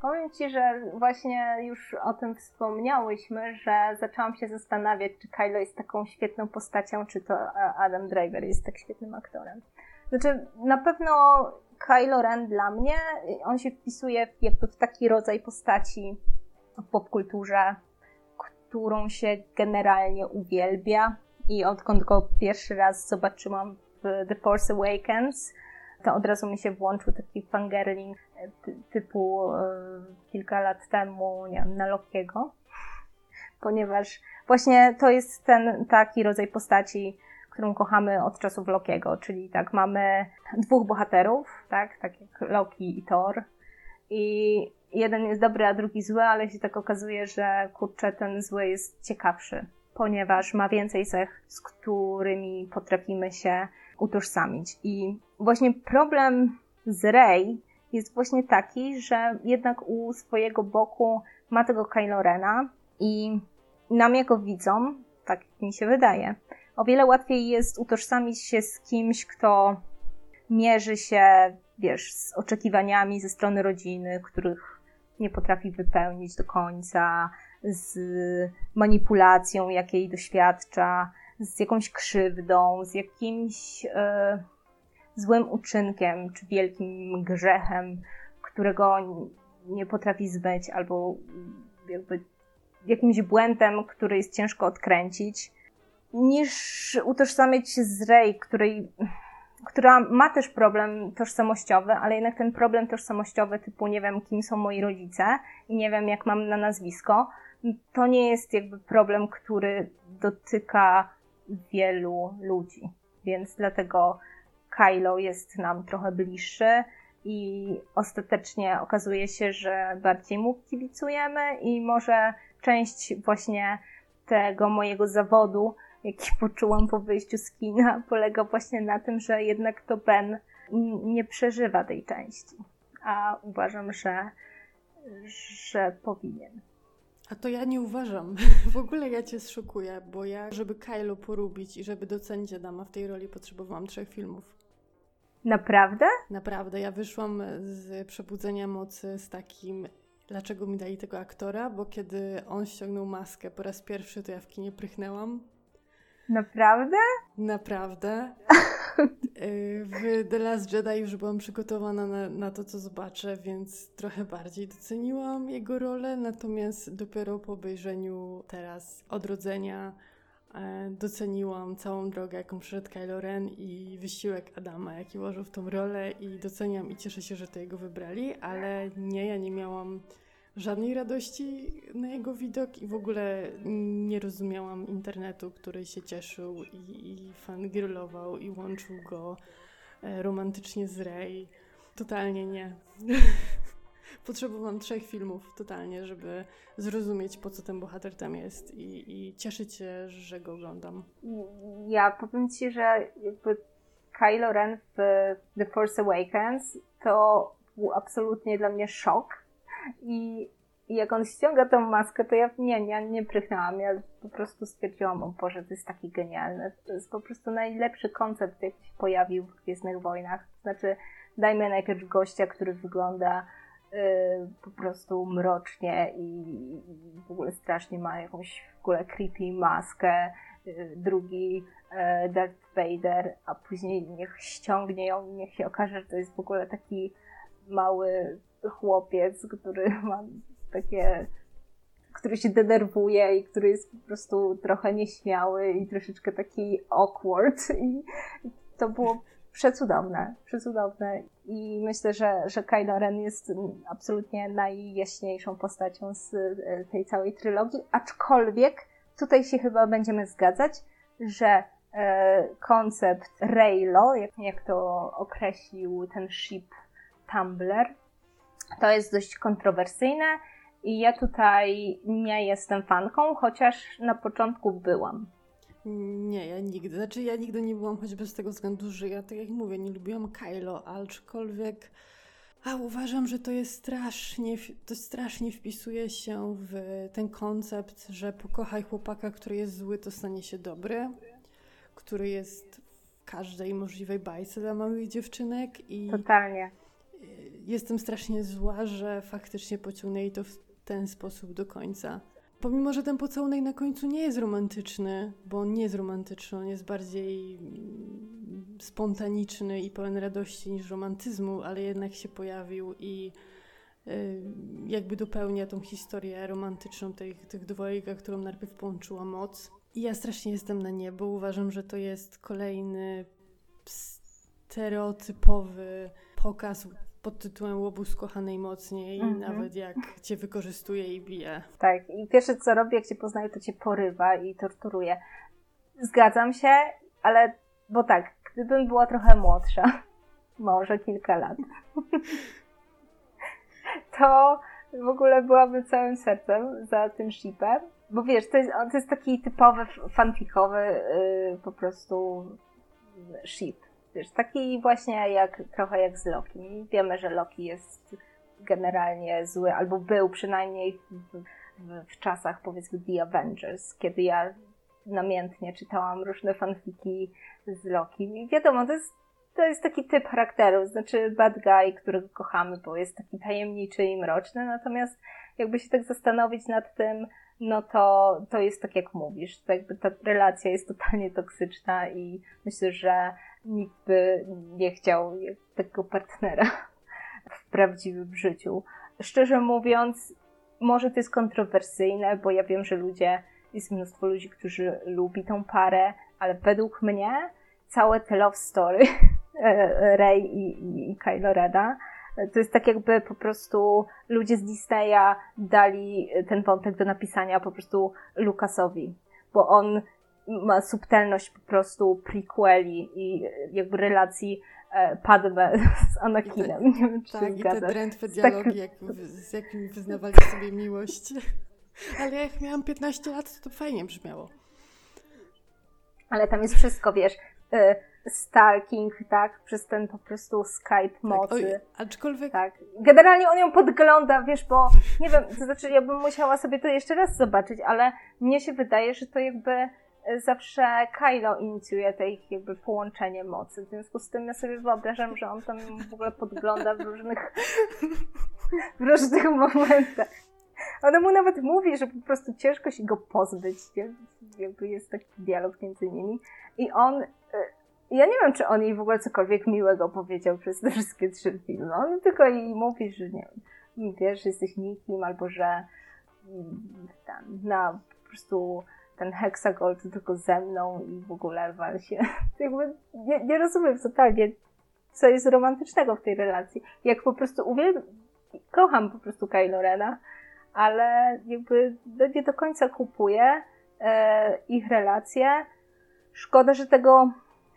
Powiem Ci, że właśnie już o tym wspomniałyśmy, że zaczęłam się zastanawiać, czy Kylo jest taką świetną postacią, czy to Adam Driver jest tak świetnym aktorem. Znaczy, na pewno Kylo Ren dla mnie, on się wpisuje jakby w taki rodzaj postaci w popkulturze, którą się generalnie uwielbia. I odkąd go pierwszy raz zobaczyłam The Force Awakens, to od razu mi się włączył taki fangirling e, typu e, kilka lat temu, nie wiem, na Lokiego, ponieważ właśnie to jest ten taki rodzaj postaci, którą kochamy od czasów Lokiego, czyli tak, mamy dwóch bohaterów, tak, tak jak Loki i Thor. I jeden jest dobry, a drugi zły, ale się tak okazuje, że kurczę, ten zły jest ciekawszy, ponieważ ma więcej cech, z którymi potrafimy się utożsamić. I właśnie problem z Rey jest właśnie taki, że jednak u swojego boku ma tego Kylo Rena i nam jako widzom, tak mi się wydaje, o wiele łatwiej jest utożsamić się z kimś, kto mierzy się, wiesz, z oczekiwaniami ze strony rodziny, których nie potrafi wypełnić do końca, z manipulacją, jakiej doświadcza, z jakąś krzywdą, z jakimś e, złym uczynkiem czy wielkim grzechem, którego nie potrafi zbyć, albo jakby jakimś błędem, który jest ciężko odkręcić, niż utożsamiać się z Rey, której, która ma też problem tożsamościowy, ale jednak ten problem tożsamościowy typu nie wiem, kim są moi rodzice i nie wiem, jak mam na nazwisko, to nie jest jakby problem, który dotyka wielu ludzi. Więc dlatego Kylo jest nam trochę bliższy i ostatecznie okazuje się, że bardziej mu kibicujemy i może część właśnie tego mojego zawodu, jaki poczułam po wyjściu z kina, polega właśnie na tym, że jednak to Ben nie przeżywa tej części. A uważam, że, że powinien. A to ja nie uważam. W ogóle ja cię szokuję, bo ja, żeby Kylo porubić i żeby docenić Adama w tej roli, potrzebowałam trzech filmów. Naprawdę? Naprawdę. Ja wyszłam z Przebudzenia Mocy z takim dlaczego mi dali tego aktora, bo kiedy on ściągnął maskę po raz pierwszy, to ja w kinie prychnęłam. Naprawdę? Naprawdę. W The Last Jedi już byłam przygotowana na, na to, co zobaczę, więc trochę bardziej doceniłam jego rolę, natomiast dopiero po obejrzeniu teraz Odrodzenia e, doceniłam całą drogę, jaką przeszedł Kylo Ren i wysiłek Adama, jaki włożył w tą rolę i doceniam i cieszę się, że to jego wybrali, ale nie, ja nie miałam żadnej radości na jego widok i w ogóle nie rozumiałam internetu, który się cieszył i, i fangirlował i łączył go e, romantycznie z Rey. Totalnie nie. Potrzebowałam trzech filmów totalnie, żeby zrozumieć, po co ten bohater tam jest i, i cieszyć się, że go oglądam. Ja powiem Ci, że jakby Kylo Ren w The Force Awakens to był absolutnie dla mnie szok i, I jak on ściąga tą maskę, to ja nie, ja nie prychnęłam. Ja po prostu stwierdziłam, o Boże, to jest taki genialny. To jest po prostu najlepszy koncept, jaki się pojawił w Gwiezdnych Wojnach. Znaczy, dajmy najpierw gościa, który wygląda yy, po prostu mrocznie i, i, w ogóle strasznie ma jakąś w ogóle creepy maskę. Yy, drugi yy, Darth Vader, a później niech ściągnie ją niech się okaże, że to jest w ogóle taki mały chłopiec, który ma takie, który się denerwuje i który jest po prostu trochę nieśmiały i troszeczkę taki awkward. I to było przecudowne, przecudowne. I myślę, że, że Kylo Ren jest absolutnie najjaśniejszą postacią z e, tej całej trylogii, aczkolwiek tutaj się chyba będziemy zgadzać, że e, koncept Reylo, jak, jak to określił ten ship Tumblr, to jest dość kontrowersyjne i ja tutaj nie jestem fanką, chociaż na początku byłam. Nie, ja nigdy. Znaczy, ja nigdy nie byłam choćby z tego względu, że ja, tak jak mówię, nie lubiłam Kylo, aczkolwiek a uważam, że to jest strasznie, to strasznie wpisuje się w ten koncept, że pokochaj chłopaka, który jest zły, to stanie się dobry, który jest w każdej możliwej bajce dla małych dziewczynek i... Totalnie jestem strasznie zła, że faktycznie pociągnęli to w ten sposób do końca. Pomimo, że ten pocałunek na końcu nie jest romantyczny, bo on nie jest romantyczny, on jest bardziej mm, spontaniczny i pełen radości niż romantyzmu, ale jednak się pojawił i y, jakby dopełnia tą historię romantyczną tych, tych dwojga, którą najpierw połączyła moc. I ja strasznie jestem na nie, bo uważam, że to jest kolejny stereotypowy pokaz pod tytułem Łobuz kochanej mocniej, mm -hmm. nawet jak cię wykorzystuje i bije. Tak, i pierwsze co robi, jak cię poznaje, to cię porywa i torturuje. Zgadzam się, ale bo tak, gdybym była trochę młodsza, może kilka lat, to w ogóle byłabym całym sercem za tym shipem. Bo wiesz, to jest, to jest taki typowy fanfikowy yy, po prostu ship Wiesz, taki właśnie jak trochę jak z Loki. Wiemy, że Loki jest generalnie zły, albo był przynajmniej w, w, w czasach powiedzmy The Avengers, kiedy ja namiętnie czytałam różne fanfiki z Loki. I wiadomo, to jest, to jest taki typ charakteru, znaczy bad guy, którego kochamy, bo jest taki tajemniczy i mroczny, natomiast jakby się tak zastanowić nad tym, no to, to jest tak jak mówisz, to jakby ta relacja jest totalnie toksyczna i myślę, że nikt by nie chciał tego partnera w prawdziwym życiu. Szczerze mówiąc, może to jest kontrowersyjne, bo ja wiem, że ludzie, jest mnóstwo ludzi, którzy lubi tą parę, ale według mnie całe te love story Rey i, i, i Kylo Reda to jest tak jakby po prostu ludzie z Disneya dali ten wątek do napisania po prostu Lucasowi, bo on ma subtelność po prostu prequeli i jakby relacji e, Padme z Anakinem. Nie wiem, czy tak, i te drętwe dialogi, jak, z jakimi wyznawali sobie miłość. Ale jak miałam 15 lat, to, to fajnie brzmiało. Ale tam jest wszystko, wiesz, e, stalking, tak, przez ten po prostu Skype mocy. Tak, oj, aczkolwiek... Tak. Generalnie on ją podgląda, wiesz, bo nie wiem, to znaczy ja bym musiała sobie to jeszcze raz zobaczyć, ale mnie się wydaje, że to jakby zawsze Kylo inicjuje te ich jakby połączenie mocy. W związku z tym ja sobie wyobrażam, że on tam w ogóle podgląda w różnych w różnych momentach. Ona mu nawet mówi, że po prostu ciężko się go pozbyć. Jakby jest taki dialog między nimi. I on e, ja nie wiem, czy on jej w ogóle cokolwiek miłego powiedział przez te wszystkie trzy filmy. On tylko jej mówi, że nie wiem, wiesz, jesteś nikim, albo że mm, ten, na po prostu ten hexagol to tylko ze mną i w ogóle wal się. Jakby nie, nie rozumiem totalnie, co jest romantycznego w tej relacji. Jak po prostu uwielbiam, kocham po prostu Kylo Rena, ale jakby nie do końca kupuję e, ich relacje. Szkoda, że tego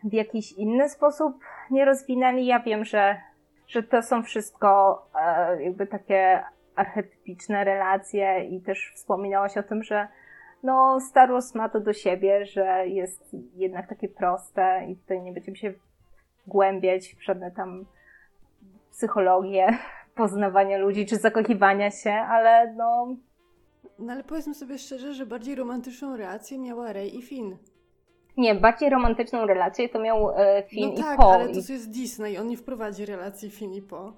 w jakiś inny sposób nie rozwinęli. Ja wiem, że, że to są wszystko e, jakby takie archetypiczne relacje i też wspominałaś o tym, że no Star Wars ma to do siebie, że jest jednak takie proste i tutaj nie będziemy się głębiać w żadne tam psychologię poznawania ludzi czy zakochiwania się, ale no... No ale powiedzmy sobie szczerze, że bardziej romantyczną reakcję miała Rey i Finn. Nie, bardziej romantyczną relację to miał e, Finn no i tak, Po. ale to jest Disney, on nie wprowadzi relacji Finn i Po.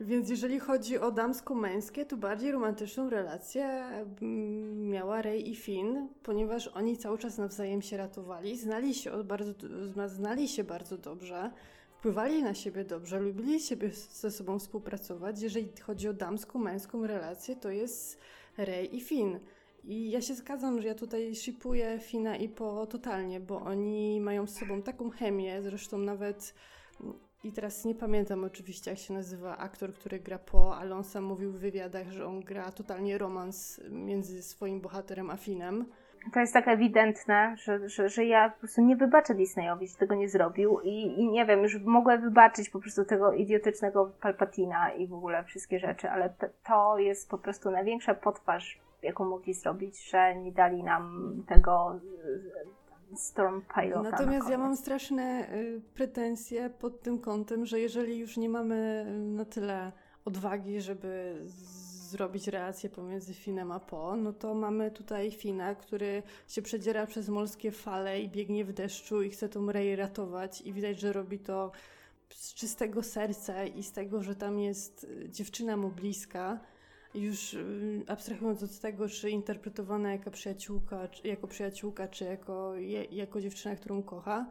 Więc jeżeli chodzi o damsko-męskie, to bardziej romantyczną relację mm, miała Rey i Finn, ponieważ oni cały czas nawzajem się ratowali, znali się, bardzo, znali się bardzo dobrze, wpływali na siebie dobrze, lubili siebie ze sobą współpracować. Jeżeli chodzi o damsko-męską relację, to jest Rey i Finn. I ja się zgadzam, że ja tutaj shipuję Fina i Po totalnie, bo oni mają z sobą taką chemię, zresztą nawet i teraz nie pamiętam oczywiście, jak się nazywa aktor, który gra Po, ale on sam mówił w wywiadach, że on gra totalnie romans między swoim bohaterem a Finem. To jest tak ewidentne, że, że, że ja po prostu nie wybaczę Disneyowi, że tego nie zrobił i, i nie wiem, już mogłem wybaczyć po prostu tego idiotycznego Palpatina i w ogóle wszystkie rzeczy, ale to, to jest po prostu największa potwarz jaką mogli zrobić, że nie dali nam tego Storm Pilota. Natomiast na ja mam straszne y, pretensje pod tym kątem, że jeżeli już nie mamy na tyle odwagi, żeby zrobić relację pomiędzy Finem a Po, no to mamy tutaj Fina, który się przedziera przez morskie fale i biegnie w deszczu i chce tą Rey ratować i widać, że robi to z czystego serca i z tego, że tam jest dziewczyna mu bliska już y, abstrahując od tego, czy interpretowana jako przyjaciółka, czy, jako przyjaciółka, czy jako, jako dziewczyna, którą kocha.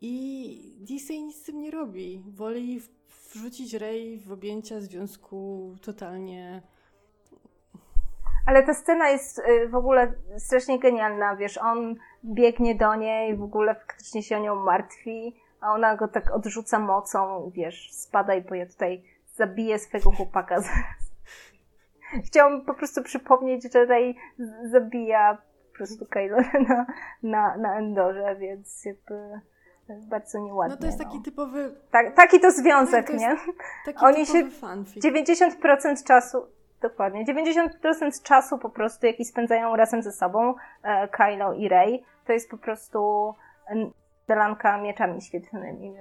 I Disney nic z tym nie robi. Woli wrzucić Rey w objęcia związku totalnie. Ale ta scena jest y, w ogóle strasznie genialna, wiesz, on biegnie do niej, w ogóle faktycznie się o nią martwi, a ona go tak odrzuca mocą, wiesz, spadaj, bo ja tutaj zabiję swojego chłopaka. Chciałam po prostu przypomnieć, że Rey zabija po prostu Kylo na, na, na Endorze, więc jakby bardzo nieładnie. No to jest taki no. typowy... Tak, taki to związek, tak, to nie? Taki Oni się fanfic. 90% czasu, dokładnie, 90% czasu po prostu, jaki spędzają razem ze sobą e, Kylo i Rey, to jest po prostu delanka mieczami świetlnymi,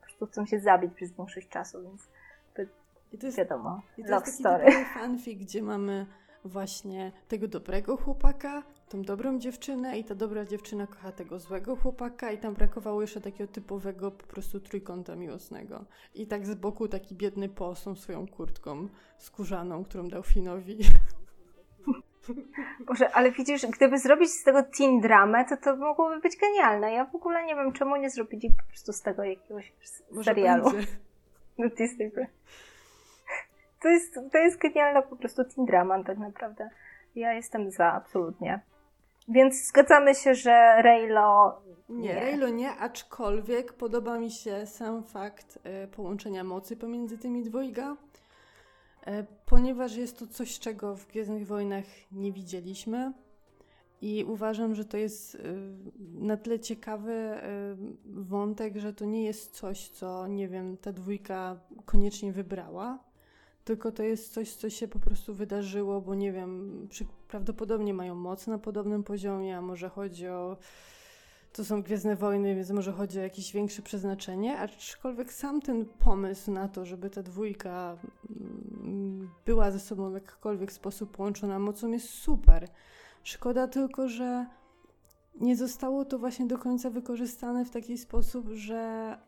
po prostu chcą się zabić przez większość czasu, więc i to jest, wiadomo, i to love jest taki story. fanfic, gdzie mamy właśnie tego dobrego chłopaka, tą dobrą dziewczynę i ta dobra dziewczyna kocha tego złego chłopaka i tam brakowało jeszcze takiego typowego po prostu trójkąta miłosnego. I tak z boku taki biedny posą swoją kurtką skórzaną, którą dał Finowi. Boże, ale widzisz, gdyby zrobić z tego teen dramę, to to mogłoby być genialne. Ja w ogóle nie wiem, czemu nie zrobili po prostu z tego jakiegoś Może serialu. Będzie. Disney to jest, to jest genialna po prostu teen drama tak naprawdę. Ja jestem za, absolutnie. Więc zgadzamy się, że Raylo nie. Nie, Raylo nie, aczkolwiek podoba mi się sam fakt y, połączenia mocy pomiędzy tymi dwojga, y, ponieważ jest to coś, czego w Gwiezdnych Wojnach nie widzieliśmy. I uważam, że to jest y, na tyle ciekawy wątek, że to nie jest coś, co, nie wiem, ta dwójka koniecznie wybrała tylko to jest coś, co się po prostu wydarzyło, bo nie wiem, przy, prawdopodobnie mają moc na podobnym poziomie, a może chodzi o to są Gwiezdne Wojny, więc może chodzi o jakieś większe przeznaczenie, aczkolwiek sam ten pomysł na to, żeby ta dwójka mm, była ze sobą w jakikolwiek sposób połączona mocą jest super. Szkoda tylko, że nie zostało to właśnie do końca wykorzystane w taki sposób, że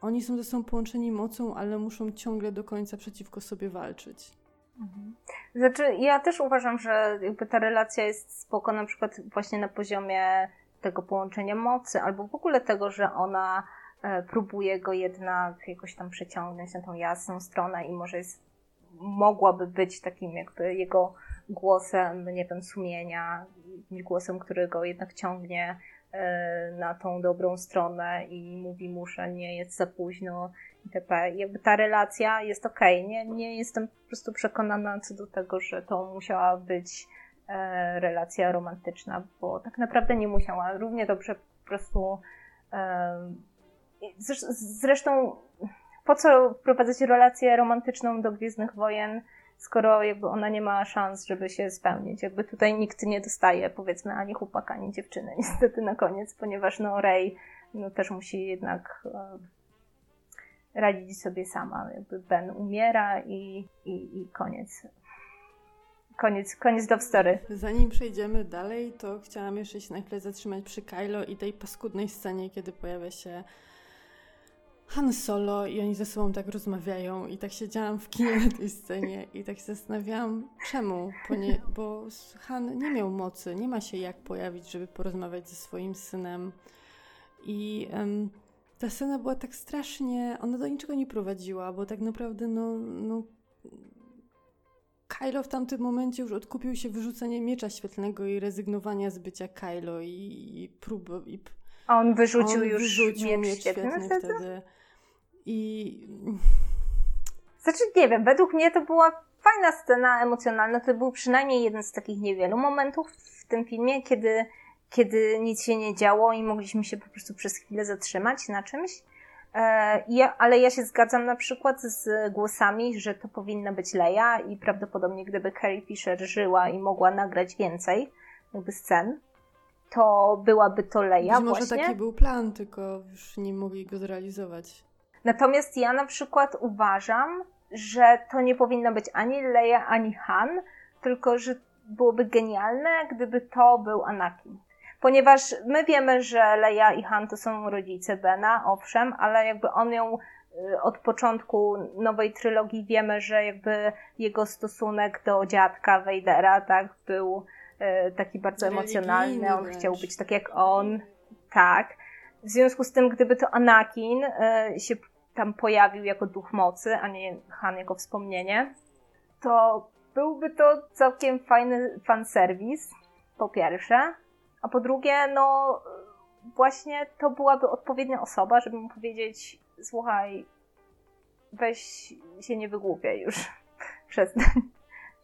oni są ze sobą połączeni mocą, ale muszą ciągle do końca przeciwko sobie walczyć. Mhm. Znaczy, ja też uważam, że jakby ta relacja jest spoko na przykład właśnie na poziomie tego połączenia mocy, albo w ogóle tego, że ona e, próbuje go jednak jakoś tam przeciągnąć na tą jasną stronę i może jest, mogłaby być takim jakby jego głosem, nie wiem, sumienia, głosem, który go jednak ciągnie na tą dobrą stronę i mówi mu, że nie jest za późno itp. Jakby ta relacja jest okej. Okay. Nie, nie jestem po prostu przekonana co do tego, że to musiała być e, relacja romantyczna, bo tak naprawdę nie musiała. Równie dobrze po prostu e, zresztą po co wprowadzać relację romantyczną do Gwiezdnych Wojen, skoro jakby ona nie ma szans, żeby się spełnić. Jakby tutaj nikt nie dostaje, powiedzmy, ani chłopaka, ani dziewczyny, niestety na koniec, ponieważ no Rey no, też musi jednak e, radzić sobie sama. Jakby Ben umiera i, i, i koniec. Koniec, koniec do story. Zanim przejdziemy dalej, to chciałam jeszcze się na chwilę zatrzymać przy Kylo i tej paskudnej scenie, kiedy pojawia się Han Solo i oni ze sobą tak rozmawiają i tak siedziałam w kinie na tej scenie i tak się zastanawiałam, czemu, Ponie bo Han nie miał mocy, nie ma się jak pojawić, żeby porozmawiać ze swoim synem i um, ta scena była tak strasznie, ona do niczego nie prowadziła, bo tak naprawdę no, no Kylo w tamtym momencie już odkupił się wyrzucenie miecza świetlnego i rezygnowania z bycia Kylo i, i prób... I, A on wyrzucił on już wyrzucił miecz, miecz wtedy? wtedy. I... Znaczy, nie wiem, według mnie to była fajna scena emocjonalna. To był przynajmniej jeden z takich niewielu momentów w tym filmie, kiedy kiedy nic się nie działo i mogliśmy się po prostu przez chwilę zatrzymać na czymś. E, ja, ale ja się zgadzam na przykład z głosami, że to powinna być Leia i prawdopodobnie gdyby Carrie Fisher żyła i mogła nagrać więcej jakby scen, to byłaby to Leia Być może taki był plan, tylko już nie mogli go zrealizować. Natomiast ja na przykład uważam, że to nie powinna być ani Leia, ani Han, tylko że byłoby genialne, gdyby to był Anakin ponieważ my wiemy, że Leia i Han to są rodzice Bena, owszem, ale jakby on ją y, od początku nowej trylogii wiemy, że jakby jego stosunek do dziadka Vadera, tak, był y, taki bardzo emocjonalny, on chciał być tak jak on, tak. W związku z tym, gdyby to Anakin y, się tam pojawił jako duch mocy, a nie Han jako wspomnienie, to byłby to całkiem fajny fanserwis, po pierwsze. A po drugie, no właśnie to byłaby odpowiednia osoba, żeby mu powiedzieć, słuchaj, weź się nie wygłupiaj już. Przestań.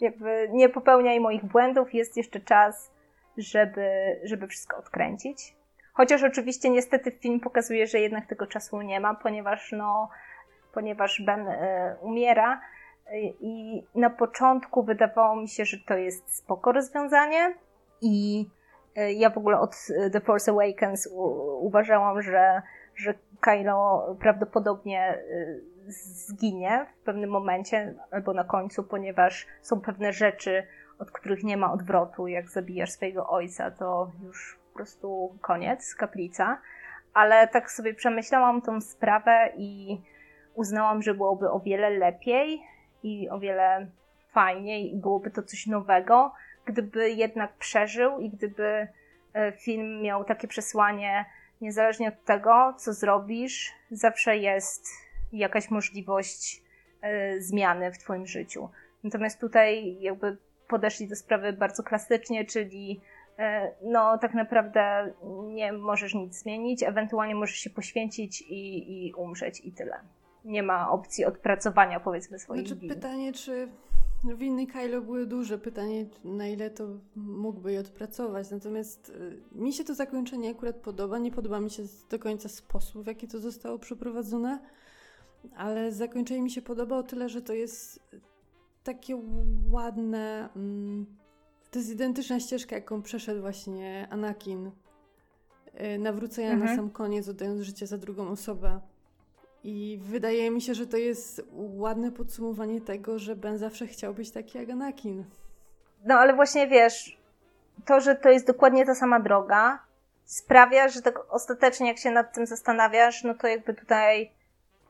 Jakby nie popełniaj moich błędów, jest jeszcze czas, żeby, żeby wszystko odkręcić. Chociaż oczywiście niestety film pokazuje, że jednak tego czasu nie ma, ponieważ no, ponieważ Ben y, umiera i na początku wydawało mi się, że to jest spoko rozwiązanie i E, ja w ogóle od e, The Force Awakens uważałam, że, że Kylo prawdopodobnie e, zginie w pewnym momencie albo na końcu, ponieważ są pewne rzeczy, od których nie ma odwrotu. Jak zabijasz swojego ojca, to już prostu koniec, kaplica. Ale tak sobie przemyślałam tą sprawę i uznałam, że byłoby o wiele lepiej i o wiele fajniej i byłoby to coś nowego, gdyby jednak przeżył i gdyby e, film miał takie przesłanie, niezależnie od tego, co zrobisz, zawsze jest jakaś możliwość e, zmiany w Twoim życiu. Natomiast tutaj jakby podeszli do sprawy bardzo klasycznie, czyli no tak naprawdę nie możesz nic zmienić, ewentualnie możesz się poświęcić i, i umrzeć i tyle. Nie ma opcji odpracowania powiedzmy swoich znaczy, Pytanie, czy Winy Kylo były duże. Pytanie, na ile to mógłby je odpracować. Natomiast y, mi się to zakończenie akurat podoba. Nie podoba mi się do końca sposób, w jaki to zostało przeprowadzone, ale zakończenie mi się podoba o tyle, że to jest takie ładne. Mm, to jest identyczna ścieżka, jaką przeszedł właśnie Anakin y, nawrócenia mhm. na sam koniec, oddając życie za drugą osobę. I wydaje mi się, że to jest ładne podsumowanie tego, że Ben zawsze chciał być taki jak Anakin. No ale właśnie wiesz, to, że to jest dokładnie ta sama droga, sprawia, że tak ostatecznie jak się nad tym zastanawiasz, no to jakby tutaj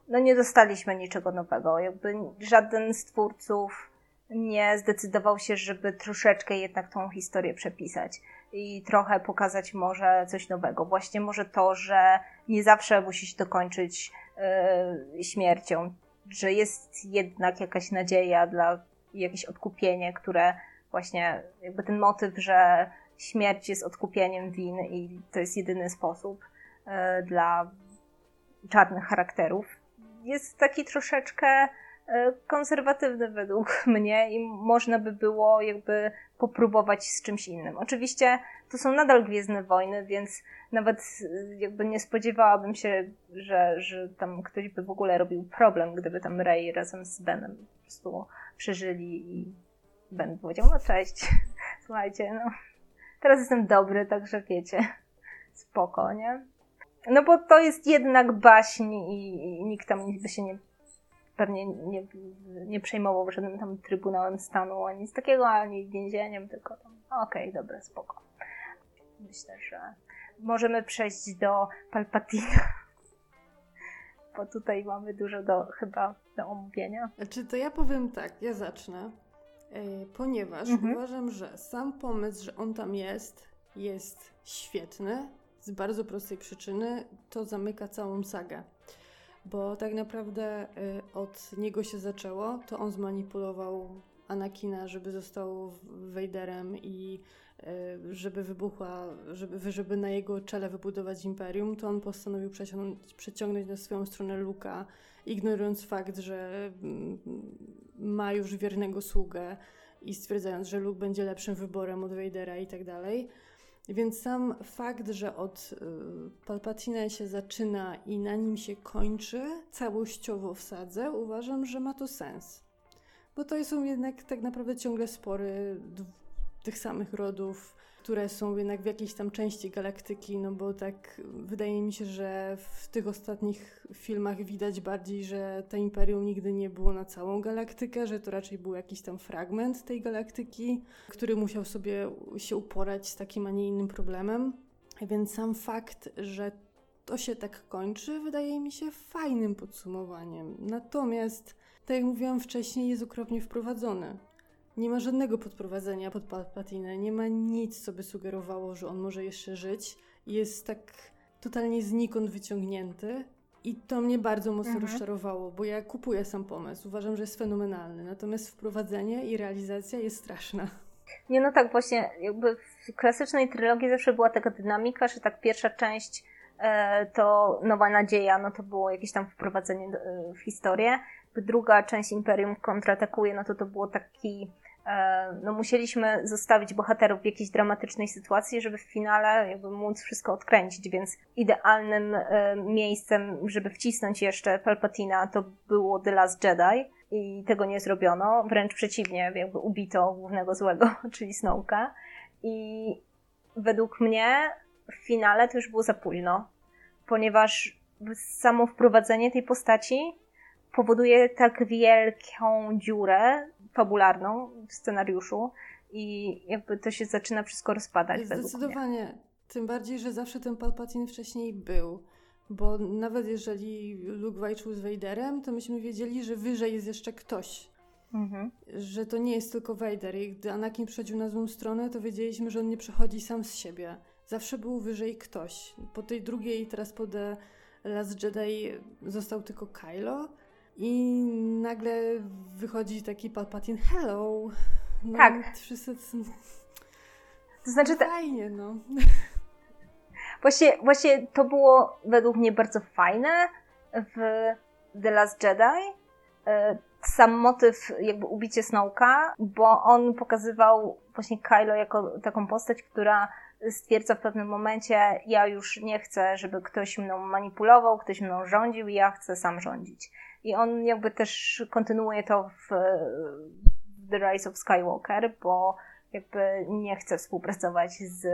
no nie dostaliśmy niczego nowego. Jakby żaden z twórców nie zdecydował się, żeby troszeczkę jednak tą historię przepisać i trochę pokazać może coś nowego. Właśnie może to, że nie zawsze musi się dokończyć yy, śmiercią, że jest jednak jakaś nadzieja dla jakieś odkupienie, które właśnie jakby ten motyw, że śmierć jest odkupieniem win i to jest jedyny sposób yy, dla czarnych charakterów. Jest taki troszeczkę konserwatywny według mnie i można by było jakby popróbować z czymś innym. Oczywiście to są nadal Gwiezdne Wojny, więc nawet e, jakby nie spodziewałabym się, że, że tam ktoś by w ogóle robił problem, gdyby tam Rey razem z Benem po prostu przeżyli i Ben powiedział, no cześć, słuchajcie, no teraz jestem dobry, także wiecie, spoko, nie? No bo to jest jednak baśń i, i nikt tam by się nie pewnie nie, nie przejmował żadnym tam Trybunałem Stanu, ani nic takiego, ani więzieniem, tylko tam, okej, okay, dobra, spoko. Myślę, że możemy przejść do Palpatina, bo tutaj mamy dużo do, chyba do omówienia. Znaczy, to ja powiem tak, ja zacznę, e, ponieważ mhm. uważam, że sam pomysł, że on tam jest, jest świetny, z bardzo prostej przyczyny, to zamyka całą sagę bo tak naprawdę y, od niego się zaczęło. To on zmanipulował Anakina, żeby został Vaderem i y, żeby wybuchła, żeby, żeby na jego czele wybudować imperium, to on postanowił przeciągnąć, przeciągnąć na swoją stronę Luka, ignorując fakt, że mm, ma już wiernego sługę i stwierdzając, że Luke będzie lepszym wyborem od Vadera i tak dalej. Więc sam fakt, że od y, Palpatina się zaczyna i na nim się kończy całościowo w sadze, uważam, że ma to sens. Bo to są jednak tak naprawdę ciągle spory tych samych rodów, które są jednak w jakiejś tam części galaktyki, no bo tak wydaje mi się, że w tych ostatnich filmach widać bardziej, że to imperium nigdy nie było na całą galaktykę, że to raczej był jakiś tam fragment tej galaktyki, który musiał sobie się uporać z takim, a nie innym problemem. Więc sam fakt, że to się tak kończy, wydaje mi się fajnym podsumowaniem. Natomiast, tak jak mówiłam wcześniej, jest okropnie wprowadzony. Nie ma żadnego podprowadzenia pod Palpatinę, nie ma nic, co by sugerowało, że on może jeszcze żyć. Jest tak totalnie znikąd wyciągnięty. I to mnie bardzo mocno mhm. rozczarowało, bo ja kupuję sam pomysł. Uważam, że jest fenomenalny. Natomiast wprowadzenie i realizacja jest straszna. Nie, no tak, właśnie jakby w klasycznej trylogii zawsze była taka dynamika, że tak pierwsza część e, to Nowa Nadzieja, no to było jakieś tam wprowadzenie e, w historię. Druga część Imperium kontratakuje, no to to było taki no musieliśmy zostawić bohaterów w jakiejś dramatycznej sytuacji, żeby w finale jakby móc wszystko odkręcić, więc idealnym e, miejscem, żeby wcisnąć jeszcze Palpatina to było The Last Jedi i tego nie zrobiono, wręcz przeciwnie, jakby ubito głównego złego, czyli Snowka i według mnie w finale to już było za późno, ponieważ samo wprowadzenie tej postaci powoduje tak wielką dziurę fabularną w scenariuszu i jakby to się zaczyna wszystko rozpadać. Zdecydowanie. Tym bardziej, że zawsze ten Palpatine wcześniej był. Bo nawet jeżeli Luke walczył z Vaderem, to myśmy wiedzieli, że wyżej jest jeszcze ktoś. Mhm. Że to nie jest tylko Vader. I gdy Anakin przechodził na złą stronę, to wiedzieliśmy, że on nie przechodzi sam z siebie. Zawsze był wyżej ktoś. Po tej drugiej, teraz po The Last Jedi został tylko Kylo. I nagle wychodzi taki Palpatine, hello. No, tak. Wszyscy... To znaczy... Fajnie, no. Właśnie, właśnie to było według mnie bardzo fajne w The Last Jedi. E, sam motyw jakby ubicie Snowka, bo on pokazywał właśnie Kylo jako taką postać, która stwierdza w pewnym momencie, ja już nie chcę, żeby ktoś mną manipulował, ktoś mną rządził, ja chcę sam rządzić. I on jakby też kontynuuje to w The Rise of Skywalker, bo jakby nie chce współpracować z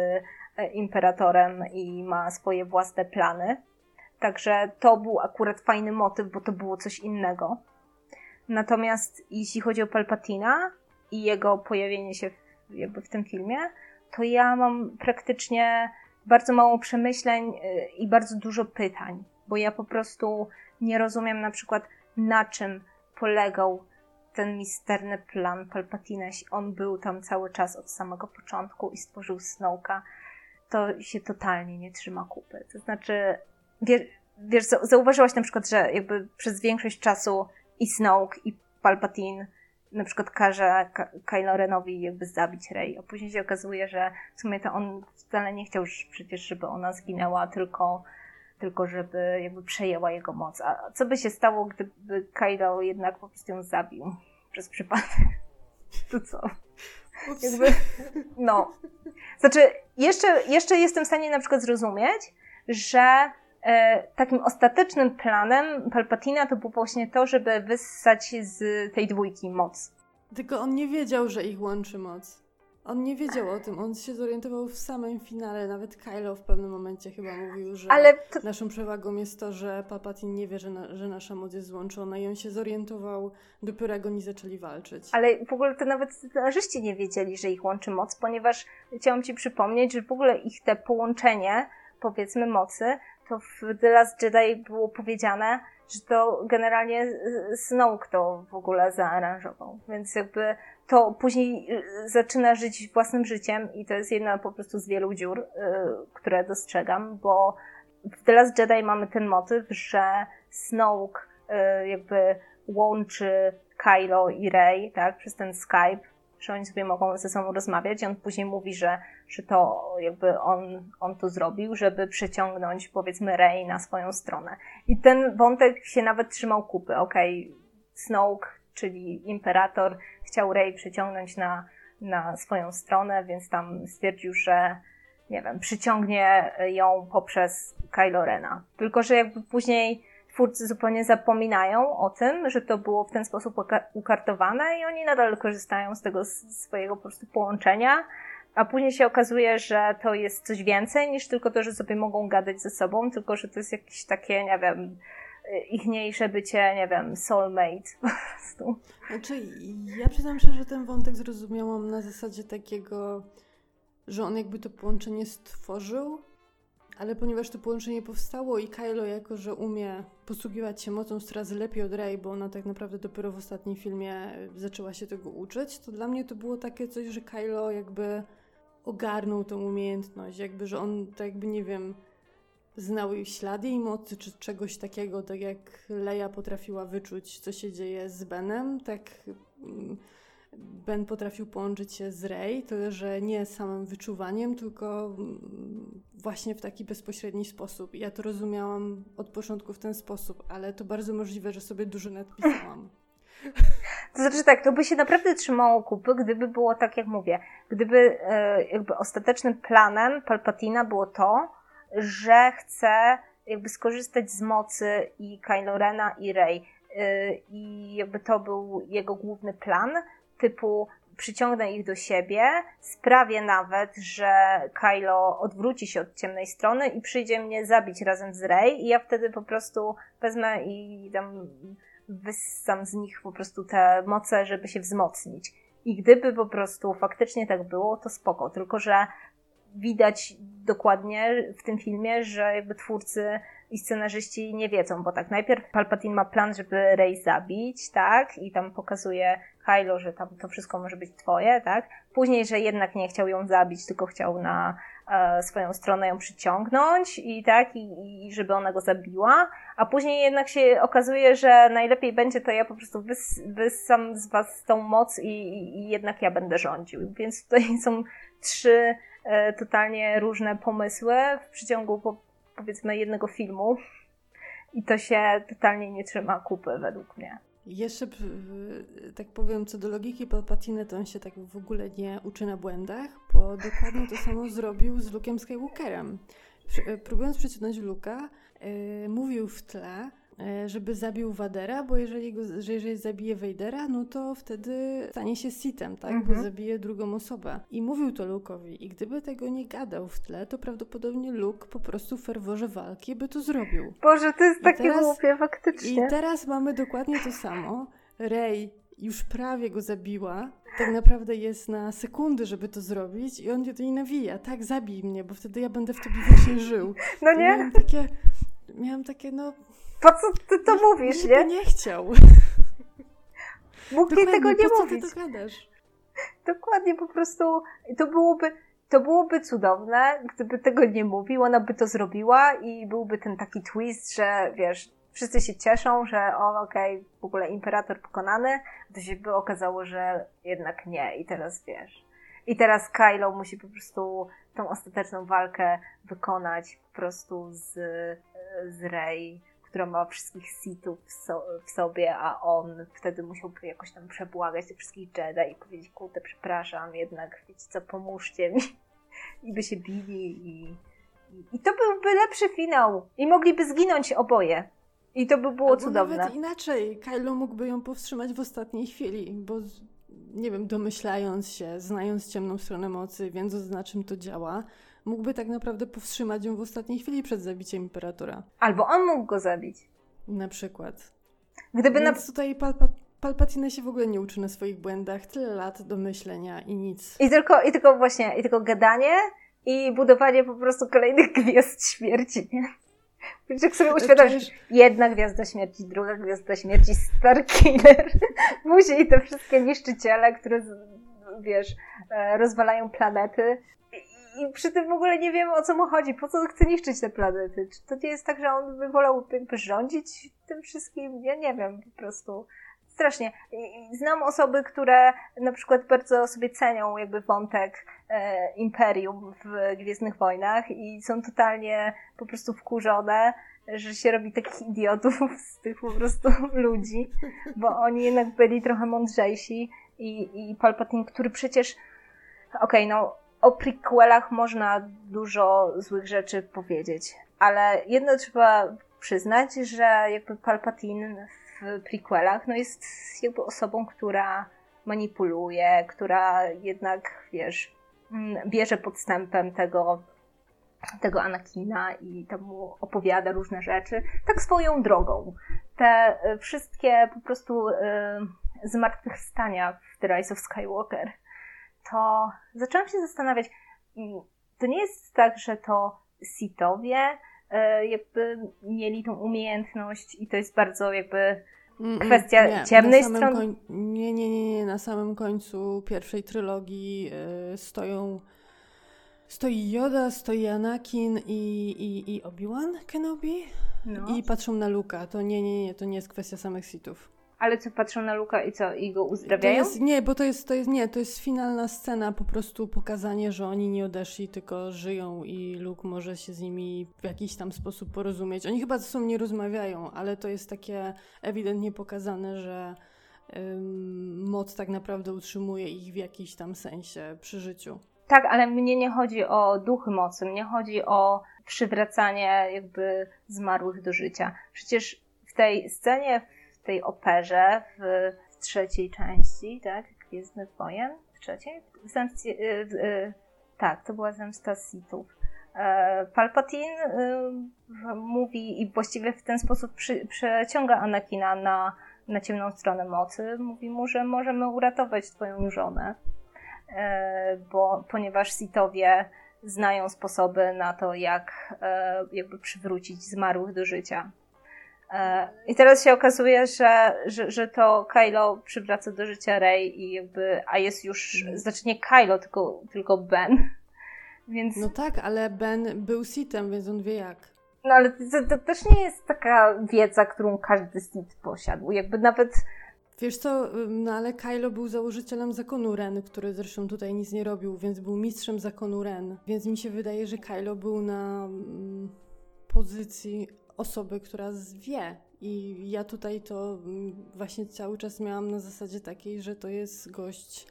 e, imperatorem i ma swoje własne plany. Także to był akurat fajny motyw, bo to było coś innego. Natomiast jeśli chodzi o Palpatina i jego pojawienie się w, jakby w tym filmie, to ja mam praktycznie bardzo mało przemyśleń y, i bardzo dużo pytań, bo ja po prostu nie rozumiem na przykład na czym polegał ten misterny plan Palpatina, on był tam cały czas od samego początku i stworzył Snowka, to się totalnie nie trzyma kupy. To znaczy, wiesz, wiesz zauważyłaś na przykład, że jakby przez większość czasu i Snoke i Palpatine na przykład każe Kylo Renowi jakby zabić Rey, a później się okazuje, że w sumie to on wcale nie chciał przecież, żeby ona zginęła, tylko, tylko żeby jakby przejęła jego moc. A co by się stało, gdyby Kylo jednak po prostu ją zabił przez przypadek? To co? Jakby, no. Znaczy, jeszcze, jeszcze jestem w stanie na przykład zrozumieć, że E, takim ostatecznym planem Palpatina to było właśnie to, żeby wyssać z tej dwójki moc. Tylko on nie wiedział, że ich łączy moc. On nie wiedział o tym, on się zorientował w samym finale. Nawet Kylo w pewnym momencie chyba mówił, że to... naszą przewagą jest to, że Palpatine nie wie, że, na, że nasza moc jest złączona i on się zorientował dopiero jak oni zaczęli walczyć. Ale w ogóle to nawet scenarzyści nie wiedzieli, że ich łączy moc, ponieważ chciałam Ci przypomnieć, że w ogóle ich te połączenie, powiedzmy, mocy to w The Last Jedi było powiedziane, że to generalnie Snoke to w ogóle zaaranżował. Więc jakby to później y, zaczyna żyć własnym życiem i to jest jedna po prostu z wielu dziur, y, które dostrzegam, bo w The Last Jedi mamy ten motyw, że Snoke y, jakby łączy Kylo i Rey, tak, przez ten Skype, że oni sobie mogą ze sobą rozmawiać i on później mówi, że, że to jakby on, on to zrobił, żeby przyciągnąć powiedzmy Rey na swoją stronę. I ten wątek się nawet trzymał kupy. Okej, okay, Snoke, czyli imperator, chciał Rey przyciągnąć na, na swoją stronę, więc tam stwierdził, że nie wiem, przyciągnie ją poprzez Kylo Rena. Tylko, że jakby później twórcy zupełnie zapominają o tym, że to było w ten sposób ukartowane i oni nadal korzystają z tego swojego po prostu połączenia, a później się okazuje, że to jest coś więcej niż tylko to, że sobie mogą gadać ze sobą, tylko że to jest jakieś takie, nie wiem, ichniejsze bycie, nie wiem, soulmate po prostu. Znaczy, ja przyznam się, że ten wątek zrozumiałam na zasadzie takiego, że on jakby to połączenie stworzył, ale ponieważ to połączenie powstało i Kylo jako, że umie posługiwać się mocą strazy lepiej od Rey, bo ona tak naprawdę dopiero w ostatnim filmie zaczęła się tego uczyć, to dla mnie to było takie coś, że Kylo jakby ogarnął tą umiejętność, jakby, że on tak jakby, nie wiem, znał jej ślady jej mocy, czy czegoś takiego, tak jak Leia potrafiła wyczuć, co się dzieje z Benem, tak mm, Ben potrafił połączyć się z Rey, tyle że nie samym wyczuwaniem, tylko mm, właśnie w taki bezpośredni sposób. Ja to rozumiałam od początku w ten sposób, ale to bardzo możliwe, że sobie dużo nadpisałam. To znaczy tak, to by się naprawdę trzymało kupy, gdyby było tak, jak mówię. Gdyby e, jakby ostatecznym planem Palpatina było to, że chce jakby skorzystać z mocy i Kylo Rena i Rey. E, I jakby to był jego główny plan, typu przyciągnę ich do siebie, sprawię nawet, że Kylo odwróci się od ciemnej strony i przyjdzie mnie zabić razem z Rey i ja wtedy po prostu wezmę i tam wyssam z nich po prostu te moce, żeby się wzmocnić. I gdyby po prostu faktycznie tak było, to spoko. Tylko, że widać dokładnie w tym filmie, że jakby twórcy i scenarzyści nie wiedzą, bo tak najpierw Palpatine ma plan, żeby Rey zabić, tak? I tam pokazuje Kylo, że tam to wszystko może być twoje, tak? Później, że jednak nie chciał ją zabić, tylko chciał na e, swoją stronę ją przyciągnąć i tak, i, i żeby ona go zabiła, a później jednak się okazuje, że najlepiej będzie to ja po prostu wys, wyssam z was tą moc i, i jednak ja będę rządził. Więc tutaj są trzy totalnie różne pomysły w przeciągu po, powiedzmy jednego filmu i to się totalnie nie trzyma kupy według mnie. Jeszcze, tak powiem, co do logiki Palpatine, to on się tak w ogóle nie uczy na błędach, bo dokładnie to samo zrobił z Luke'em Skywalkerem. E, próbując przeciągnąć Luka, yy, mówił w tle, e, żeby zabił Wadera, bo jeżeli, go, że jeżeli zabije Vadera, no to wtedy stanie się Sitem, tak? Mhm. Bo zabije drugą osobę. I mówił to Luke'owi. I gdyby tego nie gadał w tle, to prawdopodobnie Luke po prostu w ferworze walki by to zrobił. Boże, to jest I takie teraz- głupie, I faktycznie. teraz mamy dokładnie to samo. Rey już prawie go zabiła. Tak naprawdę jest na sekundy, żeby to zrobić i on jej nawija. Tak, zabij mnie, bo wtedy ja będę w tobie wiecznie żył. No I nie? Miałam takie, miałam takie, no... Po co ty to mówisz, nie? nie chciał. Mógł tego nie po co mówić. ty to gadasz? Dokładnie, po prostu to byłoby, to byłoby cudowne, gdyby tego nie mówił, ona by to zrobiła i byłby ten taki twist, że wiesz, wszyscy się cieszą, że o, okej, w ogóle imperator pokonany, to się by okazało, że jednak nie i teraz wiesz. I teraz Kylo musi po prostu tą ostateczną walkę wykonać po prostu z, z Rey, która ma wszystkich Sithów w, so, w sobie, a on wtedy musiałby jakoś tam przebłagać tych wszystkich Jedi i powiedzieć, kurde, przepraszam, jednak wiecie co, pomóżcie mi. I by się bili i, i, i to byłby lepszy finał. I mogliby zginąć oboje. I to by było Albo cudowne. nawet inaczej. Kylo mógłby ją powstrzymać w ostatniej chwili, bo nie wiem, domyślając się, znając ciemną stronę mocy, wiedząc na czym to działa, mógłby tak naprawdę powstrzymać ją w ostatniej chwili przed zabiciem Imperatora. Albo on mógł go zabić. Na przykład. Gdyby na... Więc tutaj Palpa Palpatine się w ogóle nie uczy na swoich błędach. Tyle lat do myślenia i nic. I tylko, I tylko właśnie, i tylko gadanie i budowanie po prostu kolejnych gwiazd śmierci, nie? Jak sobie uświadomisz, Przecież- jedna gwiazda śmierci, druga gwiazda śmierci, Starkiller, później te wszystkie niszczyciele, które, wiesz, e, rozwalają planety. I, przy tym w ogóle nie wiemy o co mu chodzi, po co on chce niszczyć te planety. Czy to nie jest tak, że on by wolał jakby rządzić tym wszystkim? Ja nie wiem, po prostu. Strasznie. Znam osoby, które na przykład bardzo sobie cenią jakby wątek e, Imperium w Gwiezdnych Wojnach i są totalnie po prostu wkurzone, że się robi takich idiotów z tych po prostu ludzi, bo oni jednak byli trochę mądrzejsi i, i Palpatine, który przecież okej, no o prequelach można dużo złych rzeczy powiedzieć, ale jedno trzeba przyznać, że jakby Palpatine w prequelach no jest jakby osobą, która manipuluje, która jednak, wiesz, mm, bierze podstępem tego, tego Anakina i tam mu opowiada różne rzeczy, tak swoją drogą. Te y, wszystkie po prostu y, zmartwychwstania w The Rise of Skywalker, to zaczęłam się zastanawiać, mm, to nie jest tak, że to Sithowie y, jakby mieli tą umiejętność i to jest bardzo jakby Mm, mm, Kwestia nie, ciemnej strony- koń- Nie, nie, nie, nie. Na samym końcu pierwszej trylogii y, stoją. Stoi Yoda, stoi Anakin i, i, i Obi-Wan Kenobi no. i patrzą na Luka. To nie, nie, nie, to nie jest kwestia samych sitów. Ale co, patrzą na Luka i co, i go To uzdrawiają? jest, nie, bo to jest, to jest, nie, to jest finalna scena, po prostu pokazanie, że oni nie odeszli, tylko żyją i Luke może się z nimi w jakiś tam sposób porozumieć. Oni chyba ze sobą nie rozmawiają, ale to jest takie ewidentnie pokazane, że ym, moc tak naprawdę utrzymuje ich w jakiś tam sensie przy życiu. Tak, ale mnie nie chodzi o duchy mocy, mnie chodzi o przywracanie jakby zmarłych do życia. Przecież w tej scenie, w tej operze, w, w trzeciej części, tak, Gwiezdnych Wojen, w trzeciej? W zemstie, y, y, tak, to była zemsta Sithów. E, Palpatine y, mówi i właściwie w ten sposób przeciąga Anakina na, na ciemną stronę mocy. Mówi mu, że możemy uratować twoją żonę e, bo ponieważ Sithowie znają sposoby na to, jak e, jakby przywrócić zmarłych do życia. E, I teraz się okazuje, że, że, że to Kylo przywraca do życia Rey i jakby, a jest już, znaczy nie Kylo, tylko, tylko Ben. Więc, No tak, ale Ben był sitem, więc on wie jak. no ale to, to też nie jest taka wiedza, którą każdy Sith posiadł. Jakby nawet Wiesz co, no ale Kylo był założycielem zakonu Ren, który zresztą tutaj nic nie robił, więc był mistrzem zakonu Ren. Więc mi się wydaje, że Kylo był na mm, pozycji osoby, która wie. I ja tutaj to mm, właśnie cały czas miałam na zasadzie takiej, że to jest gość,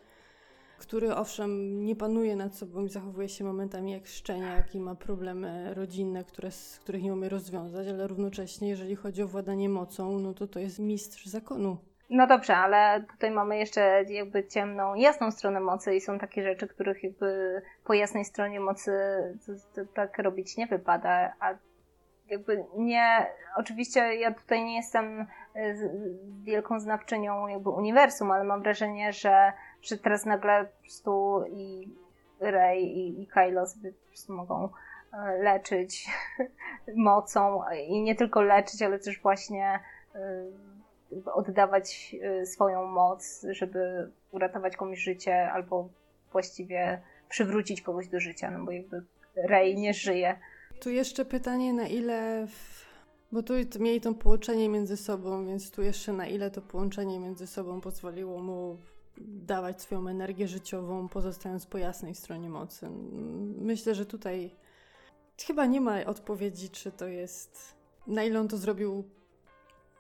który owszem nie panuje nad sobą i zachowuje się momentami jak szczeniak i ma problemy rodzinne, które, z których nie umie rozwiązać, ale równocześnie jeżeli chodzi o władanie mocą, no to to jest mistrz zakonu. No dobrze, ale tutaj mamy jeszcze jakby ciemną, jasną stronę mocy i są takie rzeczy, których jakby po jasnej stronie mocy to, to tak robić nie wypada, a jakby nie, oczywiście ja tutaj nie jestem e, wielką znawczynią jakby uniwersum, ale mam wrażenie, że, że teraz nagle po prostu i Rey i, i Kylo sobie po prostu mogą e, leczyć mocą i nie tylko leczyć, ale też właśnie e, oddawać swoją moc, żeby uratować komuś życie albo właściwie przywrócić kogoś do życia, no bo jakby Rey nie żyje tu jeszcze pytanie, na ile. W... Bo tu mieli to połączenie między sobą, więc tu jeszcze na ile to połączenie między sobą pozwoliło mu dawać swoją energię życiową, pozostając po jasnej stronie mocy. Myślę, że tutaj chyba nie ma odpowiedzi, czy to jest. Na ile on to zrobił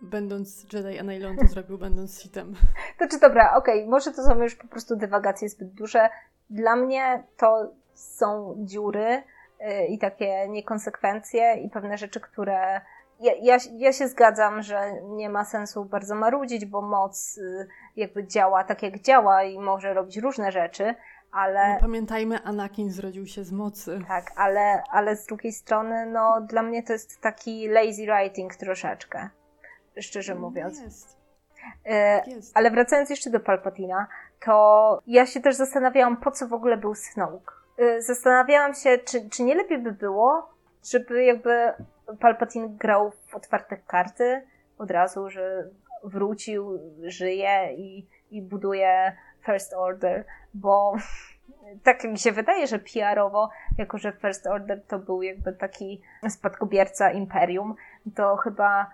będąc Jedi, a na ile on to zrobił będąc Sithem. To czy dobra, okej, okay. może to są już po prostu dywagacje zbyt duże. Dla mnie to są dziury, i takie niekonsekwencje i pewne rzeczy, które ja, ja, ja się zgadzam, że nie ma sensu bardzo marudzić, bo moc y, jakby działa tak jak działa i może robić różne rzeczy, ale... No, pamiętajmy, Anakin zrodził się z mocy. Tak, ale, ale z drugiej strony, no dla mnie to jest taki lazy writing troszeczkę, szczerze no, mówiąc. Jest. Y, jest. Ale wracając jeszcze do Palpatina, to ja się też zastanawiałam, po co w ogóle był Snoke. Y, zastanawiałam się, czy, czy nie lepiej by było, żeby jakby Palpatine grał w otwarte karty od razu, że wrócił, żyje i, i buduje First Order, bo tak mi się wydaje, że PR-owo, jako że First Order to był jakby taki spadkobierca Imperium, to chyba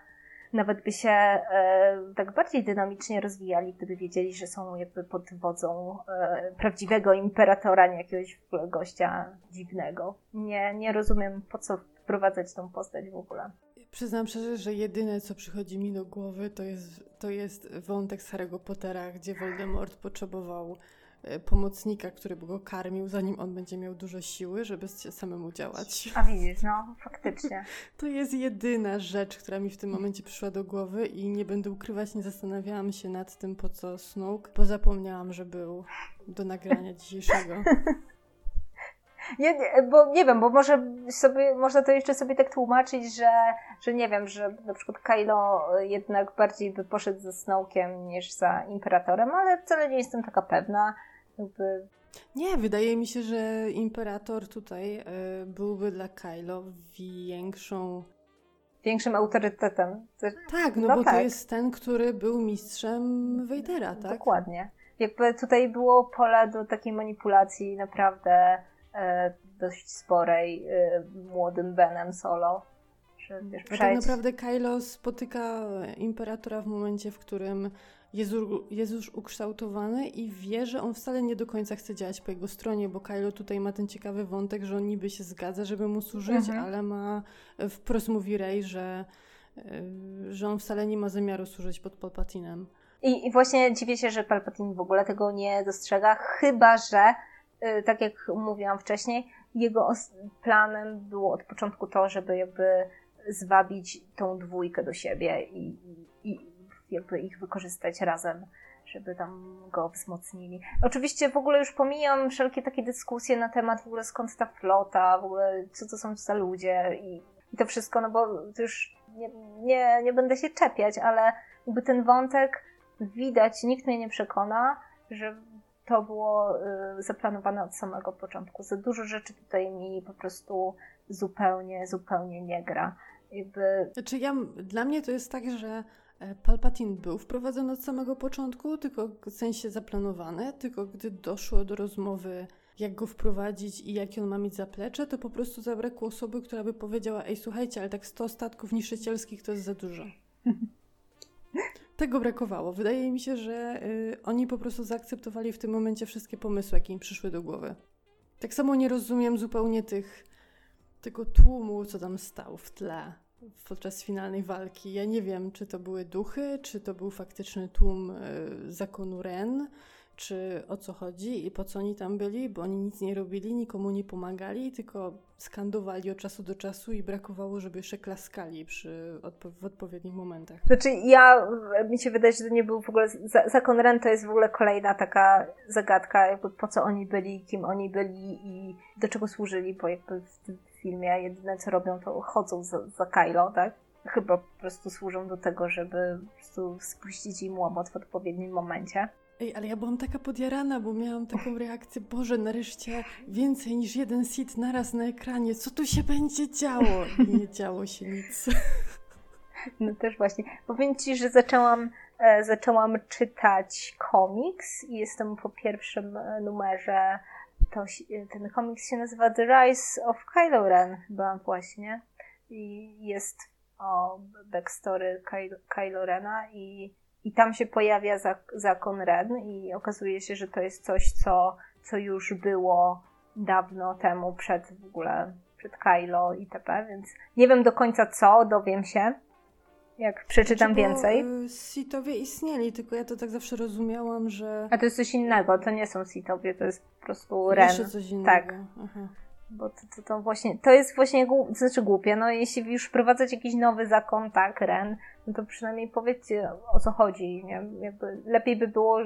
nawet by się e, tak bardziej dynamicznie rozwijali, gdyby wiedzieli, że są jakby pod wodzą e, prawdziwego imperatora, nie jakiegoś gościa dziwnego. Nie, nie rozumiem, po co wprowadzać tą postać w ogóle. Przyznam szczerze, że jedyne, co przychodzi mi do głowy, to jest, to jest wątek z Harry'ego Pottera, gdzie Voldemort potrzebował pomocnika, który by go karmił, zanim on będzie miał dużo siły, żeby samemu działać. A widzisz, no, faktycznie. To jest jedyna rzecz, która mi w tym momencie przyszła do głowy i nie będę ukrywać, nie zastanawiałam się nad tym, po co Snoke, bo zapomniałam, że był do nagrania dzisiejszego. Nie, bo nie wiem, bo może sobie, można to jeszcze sobie tak tłumaczyć, że, że nie wiem, że na przykład Kylo jednak bardziej by poszedł ze Snowkiem niż za Imperatorem, ale wcale nie jestem taka pewna. Jakby... Nie, wydaje mi się, że Imperator tutaj y, byłby dla Kylo większą większym autorytetem. Tak, no, no bo tak. to jest ten, który był mistrzem Wejdera, tak? Dokładnie. Jakby tutaj było pole do takiej manipulacji naprawdę E, dość sporej e, młodym Benem Solo. Że, wiesz, A tak naprawdę Kylo spotyka Imperatora w momencie, w którym jest, jest już ukształtowany i wie, że on wcale nie do końca chce działać po jego stronie, bo Kylo tutaj ma ten ciekawy wątek, że on niby się zgadza, żeby mu służyć, mhm. ale ma wprost mówi Rey, że, e, że on wcale nie ma zamiaru służyć pod Palpatinem. I, I właśnie dziwię się, że Palpatine w ogóle tego nie dostrzega, chyba że tak jak mówiłam wcześniej, jego planem było od początku to, żeby jakby zwabić tą dwójkę do siebie i, i jakby ich wykorzystać razem, żeby tam go wzmocnili. Oczywiście w ogóle już pomijam wszelkie takie dyskusje na temat w ogóle skąd ta flota, w ogóle co to są za ludzie i, i to wszystko, no bo już nie, nie, nie będę się czepiać, ale jakby ten wątek widać, nikt mnie nie przekona, że to było y, zaplanowane od samego początku. Za dużo rzeczy tutaj mi po prostu zupełnie, zupełnie nie gra. Jakby... Znaczy ja, dla mnie to jest tak, że e, Palpatine był wprowadzony od samego początku, tylko w sensie zaplanowany, tylko gdy doszło do rozmowy, jak go wprowadzić i jakie on ma mieć zaplecze, to po prostu zabrakło osoby, która by powiedziała: Ej, słuchajcie, ale tak 100 statków niszczycielskich to jest za dużo. Tego brakowało. Wydaje mi się, że y, oni po prostu zaakceptowali w tym momencie wszystkie pomysły, jakie im przyszły do głowy. Tak samo nie rozumiem zupełnie tych, tego tłumu, co tam stał w tle podczas finalnej walki. Ja nie wiem, czy to były duchy, czy to był faktyczny tłum y, zakonu Ren, czy o co chodzi i po co oni tam byli, bo oni nic nie robili, nikomu nie pomagali, tylko skandowali od czasu do czasu i brakowało, żeby jeszcze klaskali przy odpo w odpowiednich momentach. Znaczy ja, mi się wydaje, że to nie był w ogóle, Zakon Ren to jest w ogóle kolejna taka zagadka, jakby po co oni byli, kim oni byli i do czego służyli, bo jakby w tym filmie jedyne co robią to chodzą za, za Kylo, tak? Chyba po prostu służą do tego, żeby po prostu spuścić im łomot w odpowiednim momencie. Ej, ale ja byłam taka podjarana, bo miałam taką reakcję, Boże, nareszcie więcej niż jeden sit naraz na ekranie, co tu się będzie działo? I nie działo się nic. No też właśnie. Powiem Ci, że zaczęłam, e, zaczęłam czytać komiks i jestem po pierwszym e, numerze. To, ten komiks się nazywa The Rise of Kylo Ren chyba właśnie. I jest o backstory Kylo, Kylo Rena i i tam się pojawia zakon Ren i okazuje się, że to jest coś, co, co już było dawno temu, przed w ogóle, przed Kylo itp., więc nie wiem do końca co, dowiem się, jak przeczytam znaczy, więcej. Y, Sitowie istnieli, tylko ja to tak zawsze rozumiałam, że... A to jest coś innego, to nie są Sitowie, to jest po prostu Ren. Jeszcze coś innego. Tak. Aha. Bo to, to, to, właśnie, to jest właśnie, to znaczy głupie, no jeśli już wprowadzać jakiś nowy zakon, tak, Ren, no to przynajmniej powiedzcie o co chodzi, nie? Jakby lepiej by było,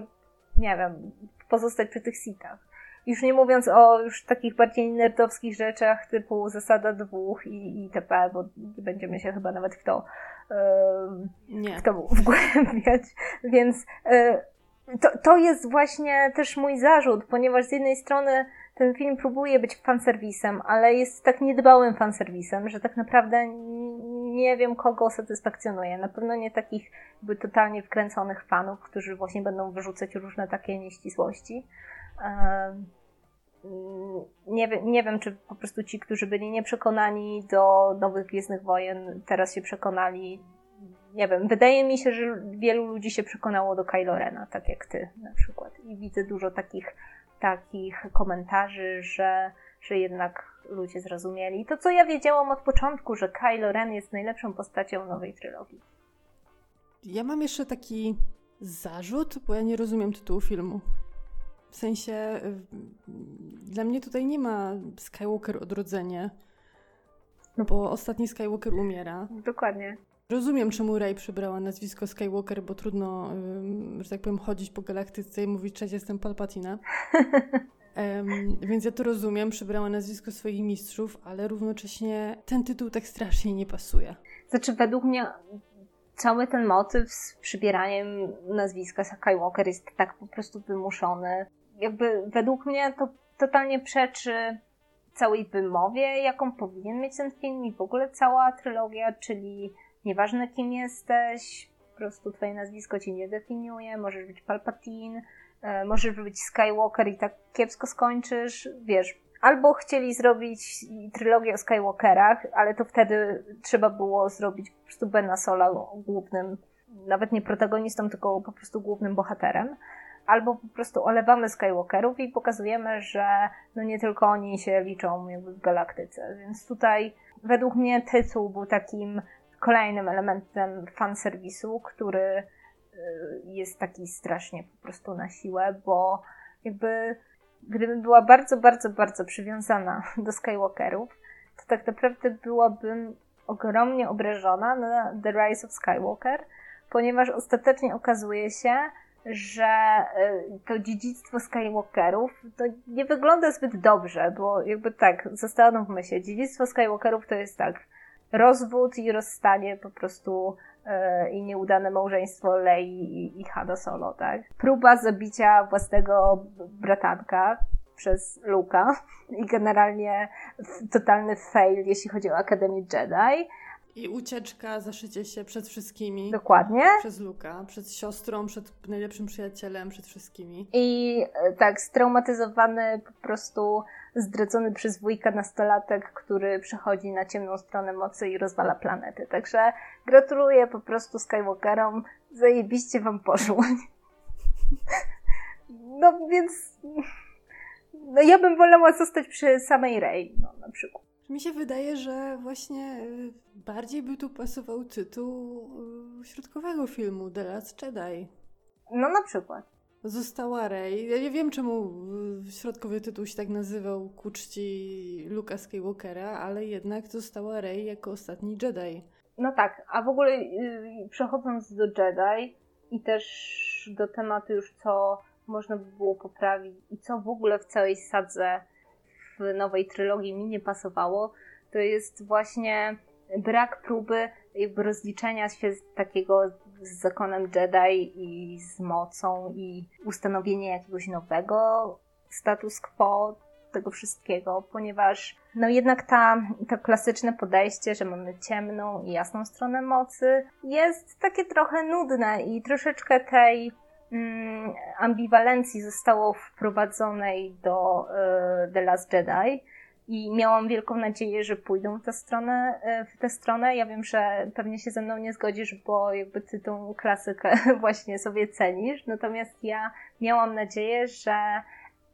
nie wiem, pozostać przy tych sitach. Już nie mówiąc o już takich bardziej nerdowskich rzeczach typu zasada dwóch i itp., bo będziemy się chyba nawet w to, nie. w to wgłębiać. Więc yy, to, to jest właśnie też mój zarzut, ponieważ z jednej strony ten film próbuje być fanserwisem, ale jest tak niedbałym fanserwisem, że tak naprawdę nie wiem, kogo satysfakcjonuje. Na pewno nie takich jakby totalnie wkręconych fanów, którzy właśnie będą wyrzucać różne takie nieścisłości. Nie wiem, nie wiem, czy po prostu ci, którzy byli nieprzekonani do nowych Gwiezdnych Wojen, teraz się przekonali. Nie wiem, wydaje mi się, że wielu ludzi się przekonało do Kylo Rena, tak jak ty na przykład. I widzę dużo takich takich komentarzy, że, że jednak ludzie zrozumieli. To, co ja wiedziałam od początku, że Kylo Ren jest najlepszą postacią nowej trylogii. Ja mam jeszcze taki zarzut, bo ja nie rozumiem tytułu filmu. W sensie, dla mnie tutaj nie ma Skywalker odrodzenie, no. bo ostatni Skywalker umiera. Dokładnie. Rozumiem, czemu Rey przybrała nazwisko Skywalker, bo trudno, że tak powiem, chodzić po galaktyce i mówić, cześć, jestem Palpatina. Um, więc ja to rozumiem, przybrała nazwisko swoich mistrzów, ale równocześnie ten tytuł tak strasznie nie pasuje. Znaczy, według mnie cały ten motyw z przybieraniem nazwiska Skywalker jest tak po prostu wymuszony. Jakby według mnie to totalnie przeczy całej wymowie, jaką powinien mieć ten film i w ogóle cała trylogia, czyli Nieważne kim jesteś, po prostu twoje nazwisko cię nie definiuje, możesz być Palpatine, e, możesz być Skywalker i tak kiepsko skończysz, wiesz. Albo chcieli zrobić trylogię o Skywalkerach, ale to wtedy trzeba było zrobić po prostu Bena Sola głównym, nawet nie protagonistą, tylko po prostu głównym bohaterem albo po prostu olewamy Skywalkerów i pokazujemy, że no nie tylko oni się liczą jakby w galaktyce. Więc tutaj według mnie tytuł był takim kolejnym elementem fanserwisu, który y, jest taki strasznie po prostu na siłę, bo jakby gdybym była bardzo, bardzo, bardzo przywiązana do Skywalkerów, to tak naprawdę byłabym ogromnie obrażona na The Rise of Skywalker, ponieważ ostatecznie okazuje się, że y, to dziedzictwo Skywalkerów to nie wygląda zbyt dobrze, bo jakby tak, zastanówmy się, dziedzictwo Skywalkerów to jest tak, rozwód i rozstanie po prostu e, i nieudane małżeństwo Lei i, i Solo, tak? Próba zabicia własnego bratanka przez Luka i generalnie totalny fail, jeśli chodzi o Akademię Jedi. I ucieczka, zaszycie się przed wszystkimi. Dokładnie. Przez Luka, przed siostrą, przed najlepszym przyjacielem, przed wszystkimi. I e, tak, straumatyzowany po prostu zdradzony przez wujka nastolatek, który przechodzi na ciemną stronę mocy i rozwala planety. Także gratuluję po prostu Skywalkerom, zajebiście wam poszło. No więc... No ja bym wolała zostać przy samej Rey, no na przykład. Mi się wydaje, że właśnie y, bardziej by tu pasował tytuł y, środkowego filmu The Last Jedi. No na przykład. Została Rey. Ja nie wiem, czemu środkowy tytuł się tak nazywał ku czci Luka Skywalkera, ale jednak została Rey jako ostatni Jedi. No tak, a w ogóle yy, przechodząc do Jedi i też do tematu już co można by było poprawić i co w ogóle w całej sadze w nowej trylogii mi nie pasowało, to jest właśnie brak próby jakby rozliczenia się z takiego z zakonem Jedi i z mocą i ustanowienie jakiegoś nowego status quo tego wszystkiego, ponieważ no jednak ta, to klasyczne podejście, że mamy ciemną i jasną stronę mocy jest takie trochę nudne i troszeczkę tej mm, ambiwalencji zostało wprowadzonej do y, The Last Jedi i miałam wielką nadzieję, że pójdą w tę stronę, e, w tę stronę. Ja wiem, że pewnie się ze mną nie zgodzisz, bo jakby ty tą klasykę właśnie sobie cenisz. Natomiast ja miałam nadzieję, że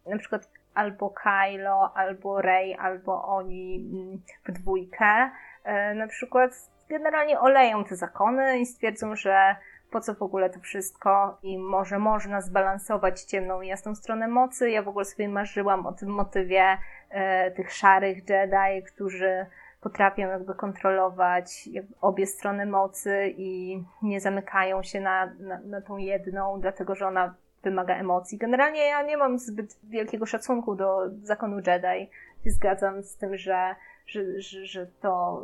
na przykład albo Kylo, albo Rey, albo oni mm, w dwójkę e, na przykład generalnie oleją te zakony i stwierdzą, że po co w ogóle to wszystko i może można zbalansować ciemną i jasną stronę mocy. Ja w ogóle sobie marzyłam o tym motywie e, tych szarych Jedi, którzy potrafią jakby kontrolować obie strony mocy i nie zamykają się na, na, na tą jedną, dlatego że ona wymaga emocji. Generalnie ja nie mam zbyt wielkiego szacunku do zakonu Jedi. Zgadzam z tym, że, że, że, że to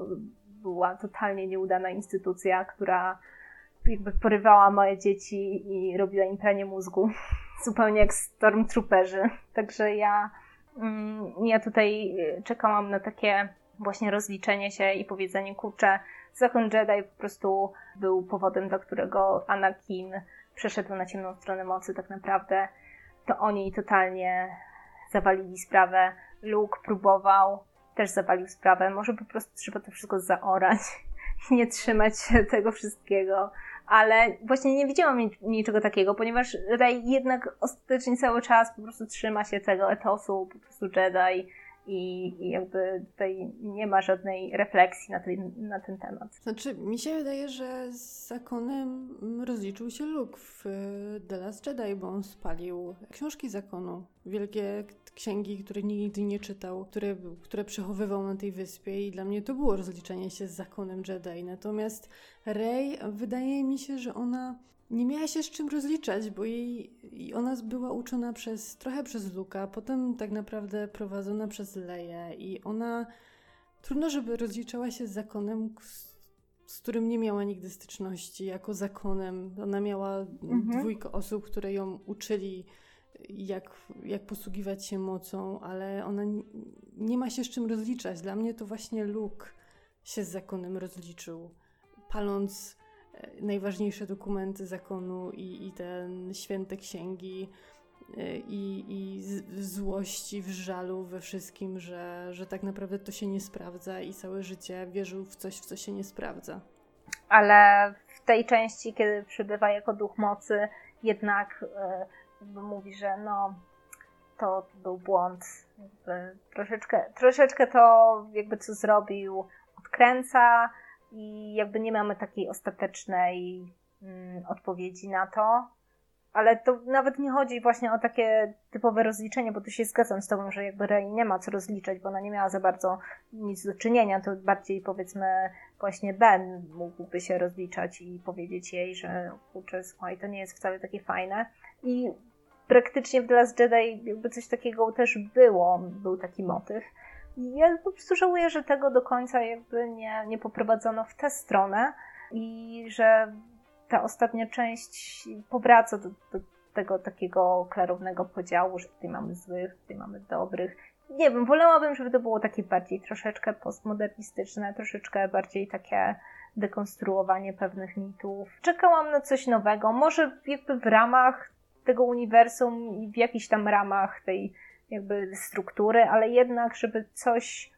była totalnie nieudana instytucja, która jakby porywała moje dzieci i robiła im pranie mózgu. Zupełnie jak Stormtrooperzy. Także ja, mm, ja tutaj czekałam na takie właśnie rozliczenie się i powiedzenie, kurczę, zakon Jedi po prostu był powodem, dla którego Anakin przeszedł na ciemną stronę mocy tak naprawdę. To oni totalnie zawalili sprawę. Luke próbował, też zawalił sprawę. Może po prostu trzeba to wszystko zaorać nie trzymać się tego wszystkiego ale właśnie nie widziałam niczego takiego, ponieważ Rey jednak ostatecznie cały czas po prostu trzyma się tego etosu, po prostu Jedi i, jakby tutaj nie ma żadnej refleksji na, tej, na ten temat. Znaczy, mi się wydaje, że z zakonem rozliczył się Luke w The Last Jedi, bo on spalił książki zakonu. Wielkie księgi, które nigdy nie czytał, które, które przechowywał na tej wyspie i dla mnie to było rozliczenie się z zakonem Jedi. Natomiast Rey, wydaje mi się, że ona nie miała się z czym rozliczać, bo jej, ona była uczona przez, trochę przez Luka, potem tak naprawdę prowadzona przez Leję i ona trudno, żeby rozliczała się z zakonem, z, z którym nie miała nigdy styczności, jako zakonem. Ona miała mhm. dwójkę osób, które ją uczyli jak, jak posługiwać się mocą, ale ona nie, nie ma się z czym rozliczać. Dla mnie to właśnie Luke się z zakonem rozliczył, paląc najważniejsze dokumenty zakonu i, i te święte księgi e, i, i złości, w żalu, we wszystkim, że, że tak naprawdę to się nie sprawdza i całe życie wierzył w coś, w co się nie sprawdza. Ale w tej części, kiedy przybywa jako duch mocy, jednak... Yy mówi, że no to był błąd, troszeczkę, troszeczkę to jakby co zrobił odkręca i jakby nie mamy takiej ostatecznej mm, odpowiedzi na to. Ale to nawet nie chodzi właśnie o takie typowe rozliczenie, bo tu się zgadzam z Tobą, że jakby Rey nie ma co rozliczać, bo ona nie miała za bardzo nic do czynienia. To bardziej powiedzmy właśnie Ben mógłby się rozliczać i powiedzieć jej, że kurczę, słuchaj, to nie jest wcale takie fajne. I praktycznie w The Last Jedi jakby coś takiego też było, był taki motyw. Ja po prostu żałuję, że tego do końca jakby nie, nie poprowadzono w tę stronę i że ta ostatnia część powraca do, do tego takiego klarownego podziału, że tutaj mamy złych, tutaj mamy dobrych. Nie wiem, wolałabym, żeby to było takie bardziej troszeczkę postmodernistyczne, troszeczkę bardziej takie dekonstruowanie pewnych mitów. Czekałam na coś nowego, może jakby w ramach tego uniwersum i w jakichś tam ramach tej jakby struktury, ale jednak, żeby coś,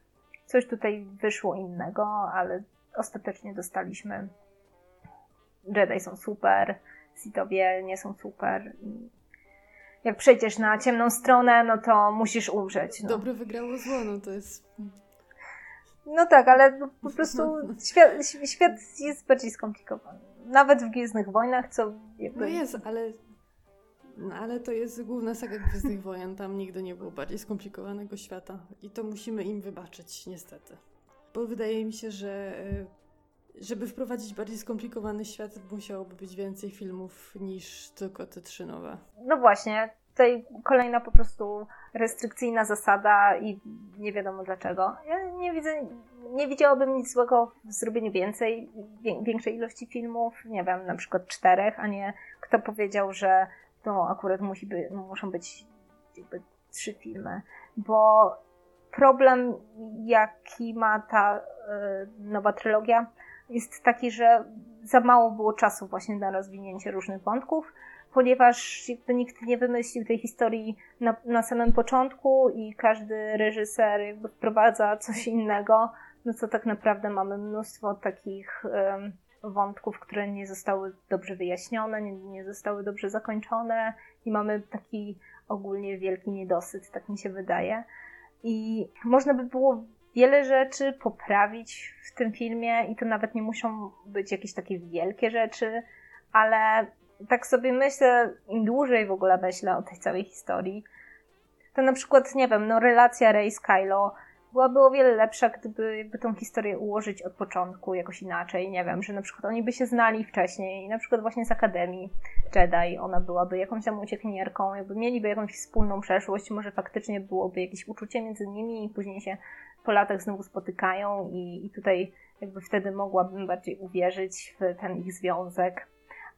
coś tutaj wyszło innego, ale ostatecznie dostaliśmy Jedi są super, Sithowie nie są super. Jak przejdziesz na ciemną stronę, no to musisz umrzeć. No. Dobre wygrało zło, no to jest... No tak, ale po prostu świat, świat jest bardziej skomplikowany. Nawet w Gwiezdnych Wojnach, co... Jakby... No jest, ale No ale to jest główna saga Gwiezdnych Wojen, tam nigdy nie było bardziej skomplikowanego świata i to musimy im wybaczyć, niestety. Bo wydaje mi się, że e, żeby wprowadzić bardziej skomplikowany świat, musiałoby być więcej filmów niż tylko te trzy nowe. No właśnie, tutaj kolejna po prostu restrykcyjna zasada i nie wiadomo dlaczego. Ja nie widzę, nie widziałabym nic złego w zrobieniu więcej, większej ilości filmów, nie wiem, na przykład czterech, a nie kto powiedział, że to akurat musi by, muszą być jakby trzy filmy, bo problem, jaki ma ta y, nowa trylogia, jest taki, że za mało było czasu właśnie na rozwinięcie różnych wątków, ponieważ jakby nikt nie wymyślił tej historii na, na samym początku i każdy reżyser jakby wprowadza coś innego, no co tak naprawdę mamy mnóstwo takich wątków, które nie zostały dobrze wyjaśnione, nie, nie zostały dobrze zakończone i mamy taki ogólnie wielki niedosyt, tak mi się wydaje. I można by było wiele rzeczy poprawić w tym filmie i to nawet nie muszą być jakieś takie wielkie rzeczy, ale tak sobie myślę, im dłużej w ogóle myślę o tej całej historii, to na przykład, nie wiem, no relacja Rey z Kylo byłaby o wiele lepsza, gdyby jakby tą historię ułożyć od początku jakoś inaczej. Nie wiem, że na przykład oni by się znali wcześniej, na przykład właśnie z Akademii Jedi, ona byłaby jakąś tam uciekinierką, jakby mieliby jakąś wspólną przeszłość, może faktycznie byłoby jakieś uczucie między nimi i później się po latach znowu spotykają i, i tutaj jakby wtedy mogłabym bardziej uwierzyć w ten ich związek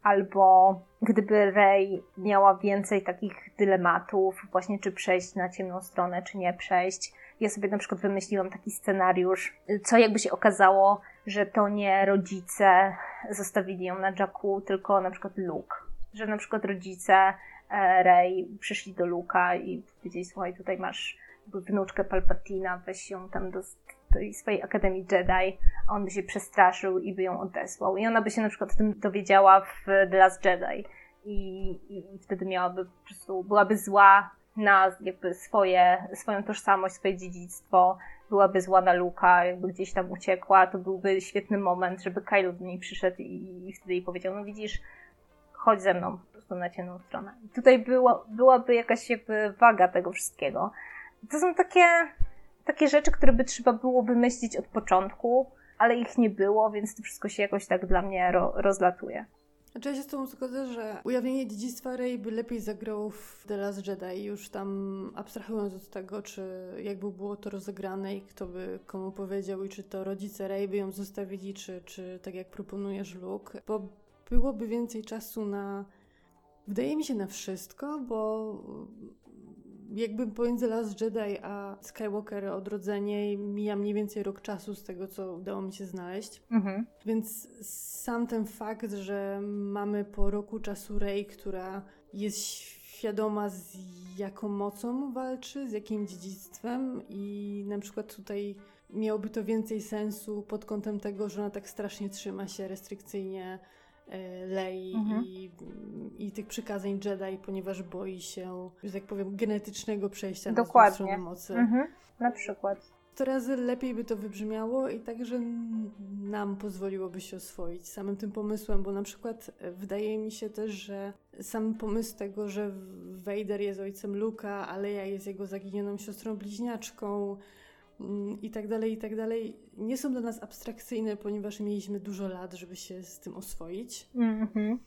albo gdyby Rey miała więcej takich dylematów, właśnie czy przejść na ciemną stronę, czy nie przejść. Ja sobie na przykład wymyśliłam taki scenariusz, co jakby się okazało, że to nie rodzice zostawili ją na Jacku, tylko na przykład Luke. Że na przykład rodzice e, Rey przyszli do Luka i powiedzieli, słuchaj, tutaj masz wnuczkę Palpatina, weź ją tam do tej swojej Akademii Jedi, a on by się przestraszył i by ją odesłał. I ona by się na przykład o tym dowiedziała w The Last Jedi. I, i wtedy miałaby po prostu, byłaby zła na jakby swoje, swoją tożsamość, swoje dziedzictwo, byłaby zła na Luka, jakby gdzieś tam uciekła, to byłby świetny moment, żeby Kylo do niej przyszedł i, i wtedy jej powiedział, no widzisz, chodź ze mną po prostu na ciemną stronę. I tutaj było, byłaby jakaś jakby waga tego wszystkiego. To są takie, takie rzeczy, które by trzeba było wymyślić od początku, ale ich nie było, więc to wszystko się jakoś tak dla mnie ro, rozlatuje. Znaczy ja się z tą zgodzę, że ujawnienie dziedzictwa Rey by lepiej zagrało w The Last Jedi, już tam abstrahując od tego, czy jakby było to rozegrane i kto by komu powiedział i czy to rodzice Rey by ją zostawili, czy, czy tak jak proponujesz Luke, bo byłoby więcej czasu na Wydaje mi się na wszystko, bo jakby pomiędzy Last Jedi a Skywalker Odrodzenie mija mniej więcej rok czasu z tego, co udało mi się znaleźć. Mhm. Więc sam ten fakt, że mamy po roku czasu Rey, która jest świadoma z jaką mocą walczy, z jakim dziedzictwem i na przykład tutaj miałoby to więcej sensu pod kątem tego, że ona tak strasznie trzyma się restrykcyjnie Lei mhm. i, i tych przykazań Jedi, ponieważ boi się, że tak powiem, genetycznego przejścia Dokładnie. na stronę mocy. Mhm. Na przykład. To razy lepiej by to wybrzmiało i także nam pozwoliłoby się oswoić samym tym pomysłem, bo na przykład e, wydaje mi się też, że sam pomysł tego, że Vader jest ojcem Luka, a Leia jest jego zaginioną siostrą bliźniaczką, i tak dalej, i tak dalej, nie są dla nas abstrakcyjne, ponieważ mieliśmy dużo lat, żeby się z tym oswoić. Mm-hmm.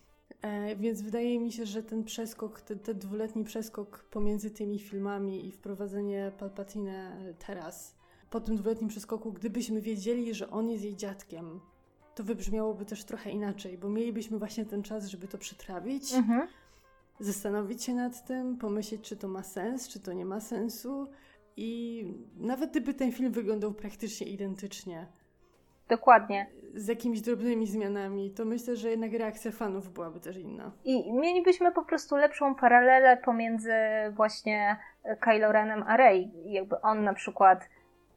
E, więc wydaje mi się, że ten przeskok, ten, ten dwuletni przeskok pomiędzy tymi filmami i wprowadzenie Palpatina teraz, po tym dwuletnim przeskoku, gdybyśmy wiedzieli, że on jest jej dziadkiem, to wybrzmiałoby też trochę inaczej, bo mielibyśmy właśnie ten czas, żeby to przetrawić, mm-hmm. zastanowić się nad tym, pomyśleć, czy to ma sens, czy to nie ma sensu i nawet gdyby ten film wyglądał praktycznie identycznie. Dokładnie. Z jakimiś drobnymi zmianami, to myślę, że jednak reakcja fanów byłaby też inna. I mielibyśmy po prostu lepszą paralelę pomiędzy właśnie Kylo Renem a Rey. Jakby on na przykład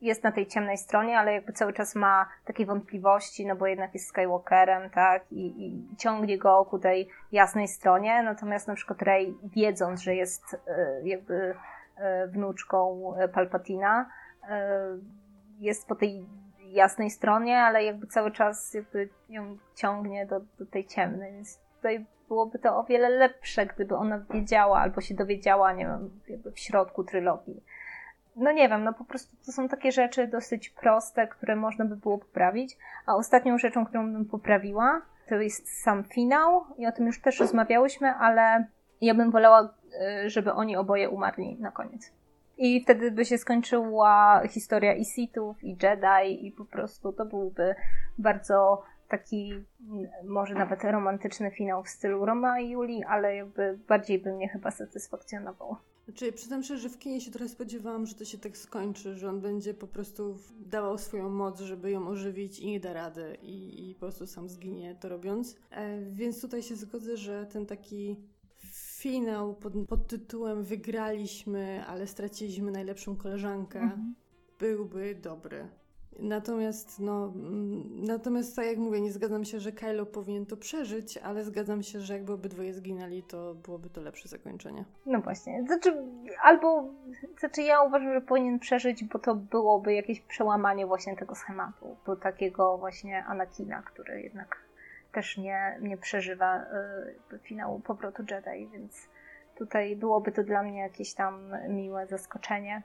jest na tej ciemnej stronie, ale jakby cały czas ma takie wątpliwości, no bo jednak jest Skywalkerem, tak, i, i ciągnie go ku tej jasnej stronie, natomiast na przykład Rey, wiedząc, że jest y, jakby E, wnuczką e, Palpatina. E, jest po tej jasnej stronie, ale jakby cały czas jakby ją ciągnie do, do tej ciemnej, więc tutaj byłoby to o wiele lepsze, gdyby ona wiedziała albo się dowiedziała, nie wiem, jakby w środku trylogii. No nie wiem, no po prostu to są takie rzeczy dosyć proste, które można by było poprawić. A ostatnią rzeczą, którą bym poprawiła, to jest sam finał i o tym już też rozmawiałyśmy, ale ja bym wolała, y, żeby oni oboje umarli na koniec. I wtedy by się skończyła historia i Sithów, i Jedi, i po prostu to byłby bardzo taki, może nawet romantyczny finał w stylu Roma i Julii, ale jakby bardziej by mnie chyba satysfakcjonował. Znaczy, przyznam szczerze, że w kinie się trochę spodziewałam, że to się tak skończy, że on będzie po prostu dawał swoją moc, żeby ją ożywić i nie da rady i, i po prostu sam zginie to robiąc. E, więc tutaj się zgodzę, że ten taki finał pod, pod tytułem Wygraliśmy, ale straciliśmy najlepszą koleżankę mhm. byłby dobry. Natomiast, no, mm, natomiast tak jak mówię, nie zgadzam się, że Kylo powinien to przeżyć, ale zgadzam się, że jakby obydwoje zginęli, to byłoby to lepsze zakończenie. No właśnie. Znaczy, albo, znaczy ja uważam, że powinien przeżyć, bo to byłoby jakieś przełamanie właśnie tego schematu, bo takiego właśnie Anakina, który jednak też nie, nie przeżywa y, finału powrotu Jedi, więc tutaj byłoby to dla mnie jakieś tam miłe zaskoczenie.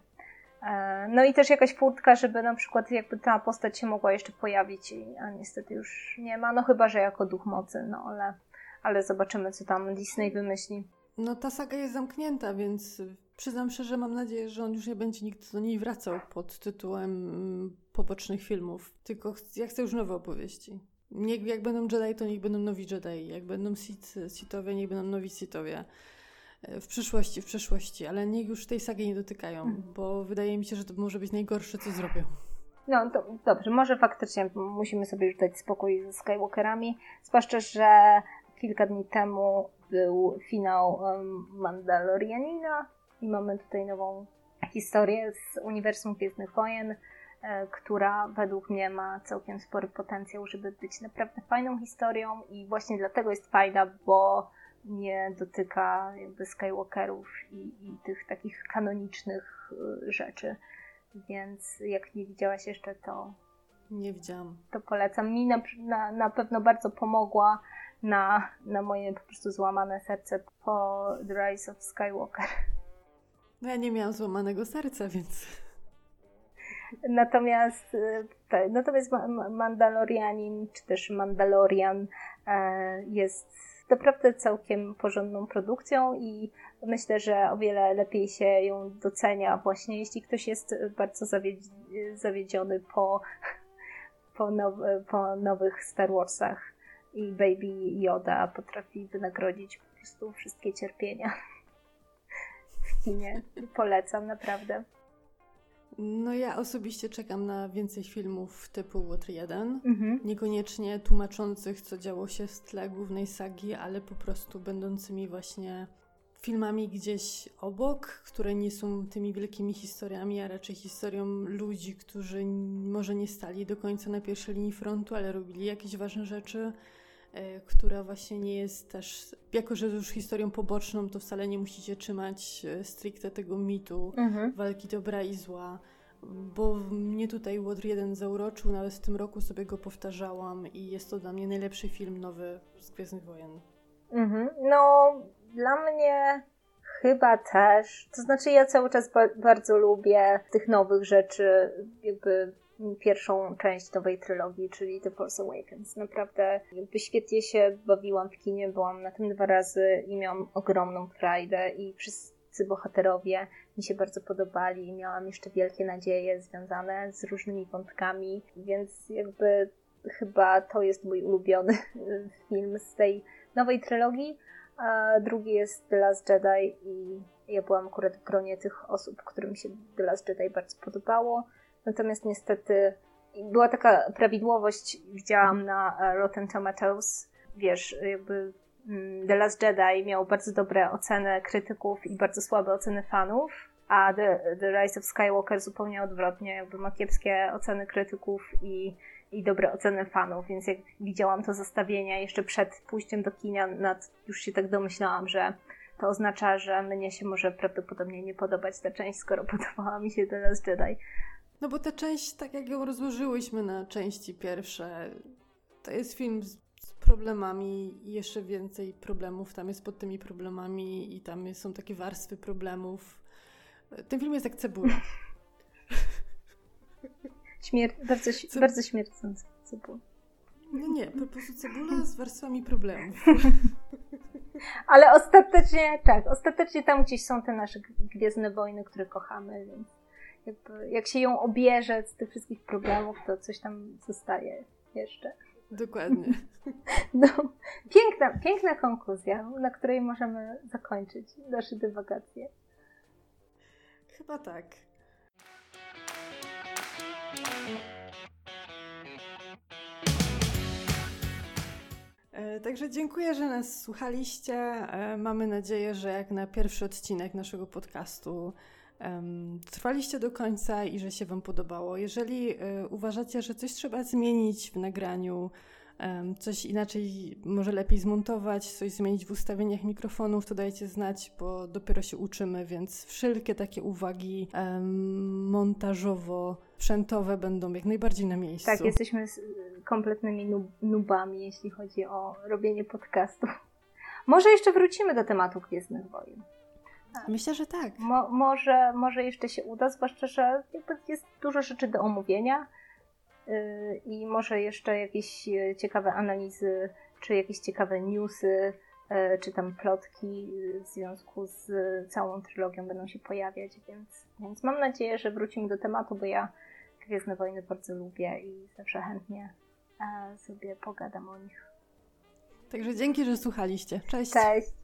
E, no i też jakaś furtka, żeby na przykład jakby ta postać się mogła jeszcze pojawić, a niestety już nie ma, no chyba, że jako duch mocy, no ale, ale zobaczymy, co tam Disney wymyśli. No ta saga jest zamknięta, więc przyznam szczerze, mam nadzieję, że on już nie będzie nikt do niej wracał pod tytułem pobocznych filmów, tylko ja chcę już nowe opowieści. Niech, jak będą Jedi, to niech będą nowi Jedi, jak będą Sith, Sithowie, niech będą nowi Sithowie. W przyszłości, w przeszłości, ale niech już tej sagi nie dotykają, hmm. bo wydaje mi się, że to może być najgorsze, co zrobią. No to, dobrze, może faktycznie musimy sobie już dać spokój ze Skywalkerami, zwłaszcza, że kilka dni temu był finał Mandalorianina i mamy tutaj nową historię z uniwersum Gwiezdnych Wojen, e, która według mnie ma całkiem spory potencjał, żeby być naprawdę fajną historią i właśnie dlatego jest fajna, bo nie dotyka jakby Skywalkerów i, i tych takich kanonicznych y, rzeczy. Więc jak nie widziałaś jeszcze, to. Nie widziałam. To polecam. Mi na, na, na pewno bardzo pomogła na, na moje po prostu złamane serce po The Rise of Skywalker. No ja nie miałam złamanego serca, więc. Natomiast, tak, natomiast Mandalorianin, czy też Mandalorian e, jest naprawdę całkiem porządną produkcją i myślę, że o wiele lepiej się ją docenia właśnie, jeśli ktoś jest bardzo zawiedziony po, po, now, po nowych Star Warsach i Baby Yoda potrafi wynagrodzić po prostu wszystkie cierpienia w kinie. Polecam naprawdę. No ja osobiście czekam na więcej filmów typu Water 1. Mhm. Niekoniecznie tłumaczących, co działo się w tle głównej sagi, ale po prostu będącymi właśnie filmami gdzieś obok, które nie są tymi wielkimi historiami, a raczej historią ludzi, którzy może nie stali do końca na pierwszej linii frontu, ale robili jakieś ważne rzeczy, która właśnie nie jest też, jako że już historią poboczną, to wcale nie musicie trzymać e, stricte tego mitu mhm. walki dobra i zła bo mnie tutaj Water 1 zauroczył, nawet w tym roku sobie go powtarzałam i jest to dla mnie najlepszy film nowy z Gwiezdnych Wojen. Mhm. No, dla mnie chyba też. To znaczy, ja cały czas ba bardzo lubię tych nowych rzeczy, jakby pierwszą część nowej trylogii, czyli The Force Awakens. Naprawdę jakby świetnie się bawiłam w kinie, byłam na tym dwa razy i miałam ogromną frajdę i wszyscy bohaterowie mi się bardzo podobali i miałam jeszcze wielkie nadzieje związane z różnymi wątkami, więc jakby chyba to jest mój ulubiony film z tej nowej trylogii. A drugi jest The Last Jedi i ja byłam akurat w gronie tych osób, którym się The Last Jedi bardzo podobało. Natomiast niestety była taka prawidłowość, widziałam na e, Rotten Tomatoes, wiesz, jakby mm, The Last Jedi miał bardzo dobre oceny krytyków i bardzo słabe oceny fanów, a The, The Rise of Skywalker zupełnie odwrotnie, jakby ma kiepskie oceny krytyków i, i dobre oceny fanów, więc jak widziałam to zestawienie jeszcze przed pójściem do kina, nad, już się tak domyślałam, że to oznacza, że mnie się może prawdopodobnie nie podobać ta część, skoro podobała mi się The Last Jedi. No bo ta część, tak jak ją rozłożyłyśmy na części pierwsze, to jest film z problemami i jeszcze więcej problemów tam jest pod tymi problemami i tam są takie warstwy problemów. Ten film jest jak cebula. Śmier bardzo, Ce... bardzo śmiercący cebula. No nie, po prostu cebula z warstwami problemów. Ale ostatecznie, tak, ostatecznie tam gdzieś są te nasze Gwiezdne Wojny, które kochamy, więc jakby, jak się ją obierze z tych wszystkich problemów, to coś tam zostaje jeszcze. Dokładnie. No, piękna, piękna konkluzja, na której możemy zakończyć nasze dywagacje. Chyba tak. E, także dziękuję, że nas słuchaliście. E, mamy nadzieję, że jak na pierwszy odcinek naszego podcastu trwaliście do końca i że się Wam podobało. Jeżeli um, uważacie, że coś trzeba zmienić w nagraniu, coś inaczej, może lepiej zmontować, coś zmienić w ustawieniach mikrofonów, to dajcie znać, bo dopiero się uczymy, więc wszelkie takie uwagi montażowo-sprzętowe będą jak najbardziej na miejscu. Tak, jesteśmy kompletnymi nubami, jeśli chodzi o robienie podcastu. Może jeszcze wrócimy do tematu Gwiezdnych Wojen. Tak. Myślę, że tak. Mo może, może jeszcze się uda, zwłaszcza, że jest dużo rzeczy do omówienia yy, i może jeszcze jakieś e, ciekawe analizy, czy jakieś ciekawe newsy, yy, czy tam plotki w związku z całą trylogią będą się pojawiać, więc, więc mam nadzieję, że wrócimy do tematu, bo ja Gwiezdne Wojny bardzo lubię i zawsze chętnie sobie pogadam o nich. Także dzięki, że słuchaliście. Cześć. Cześć.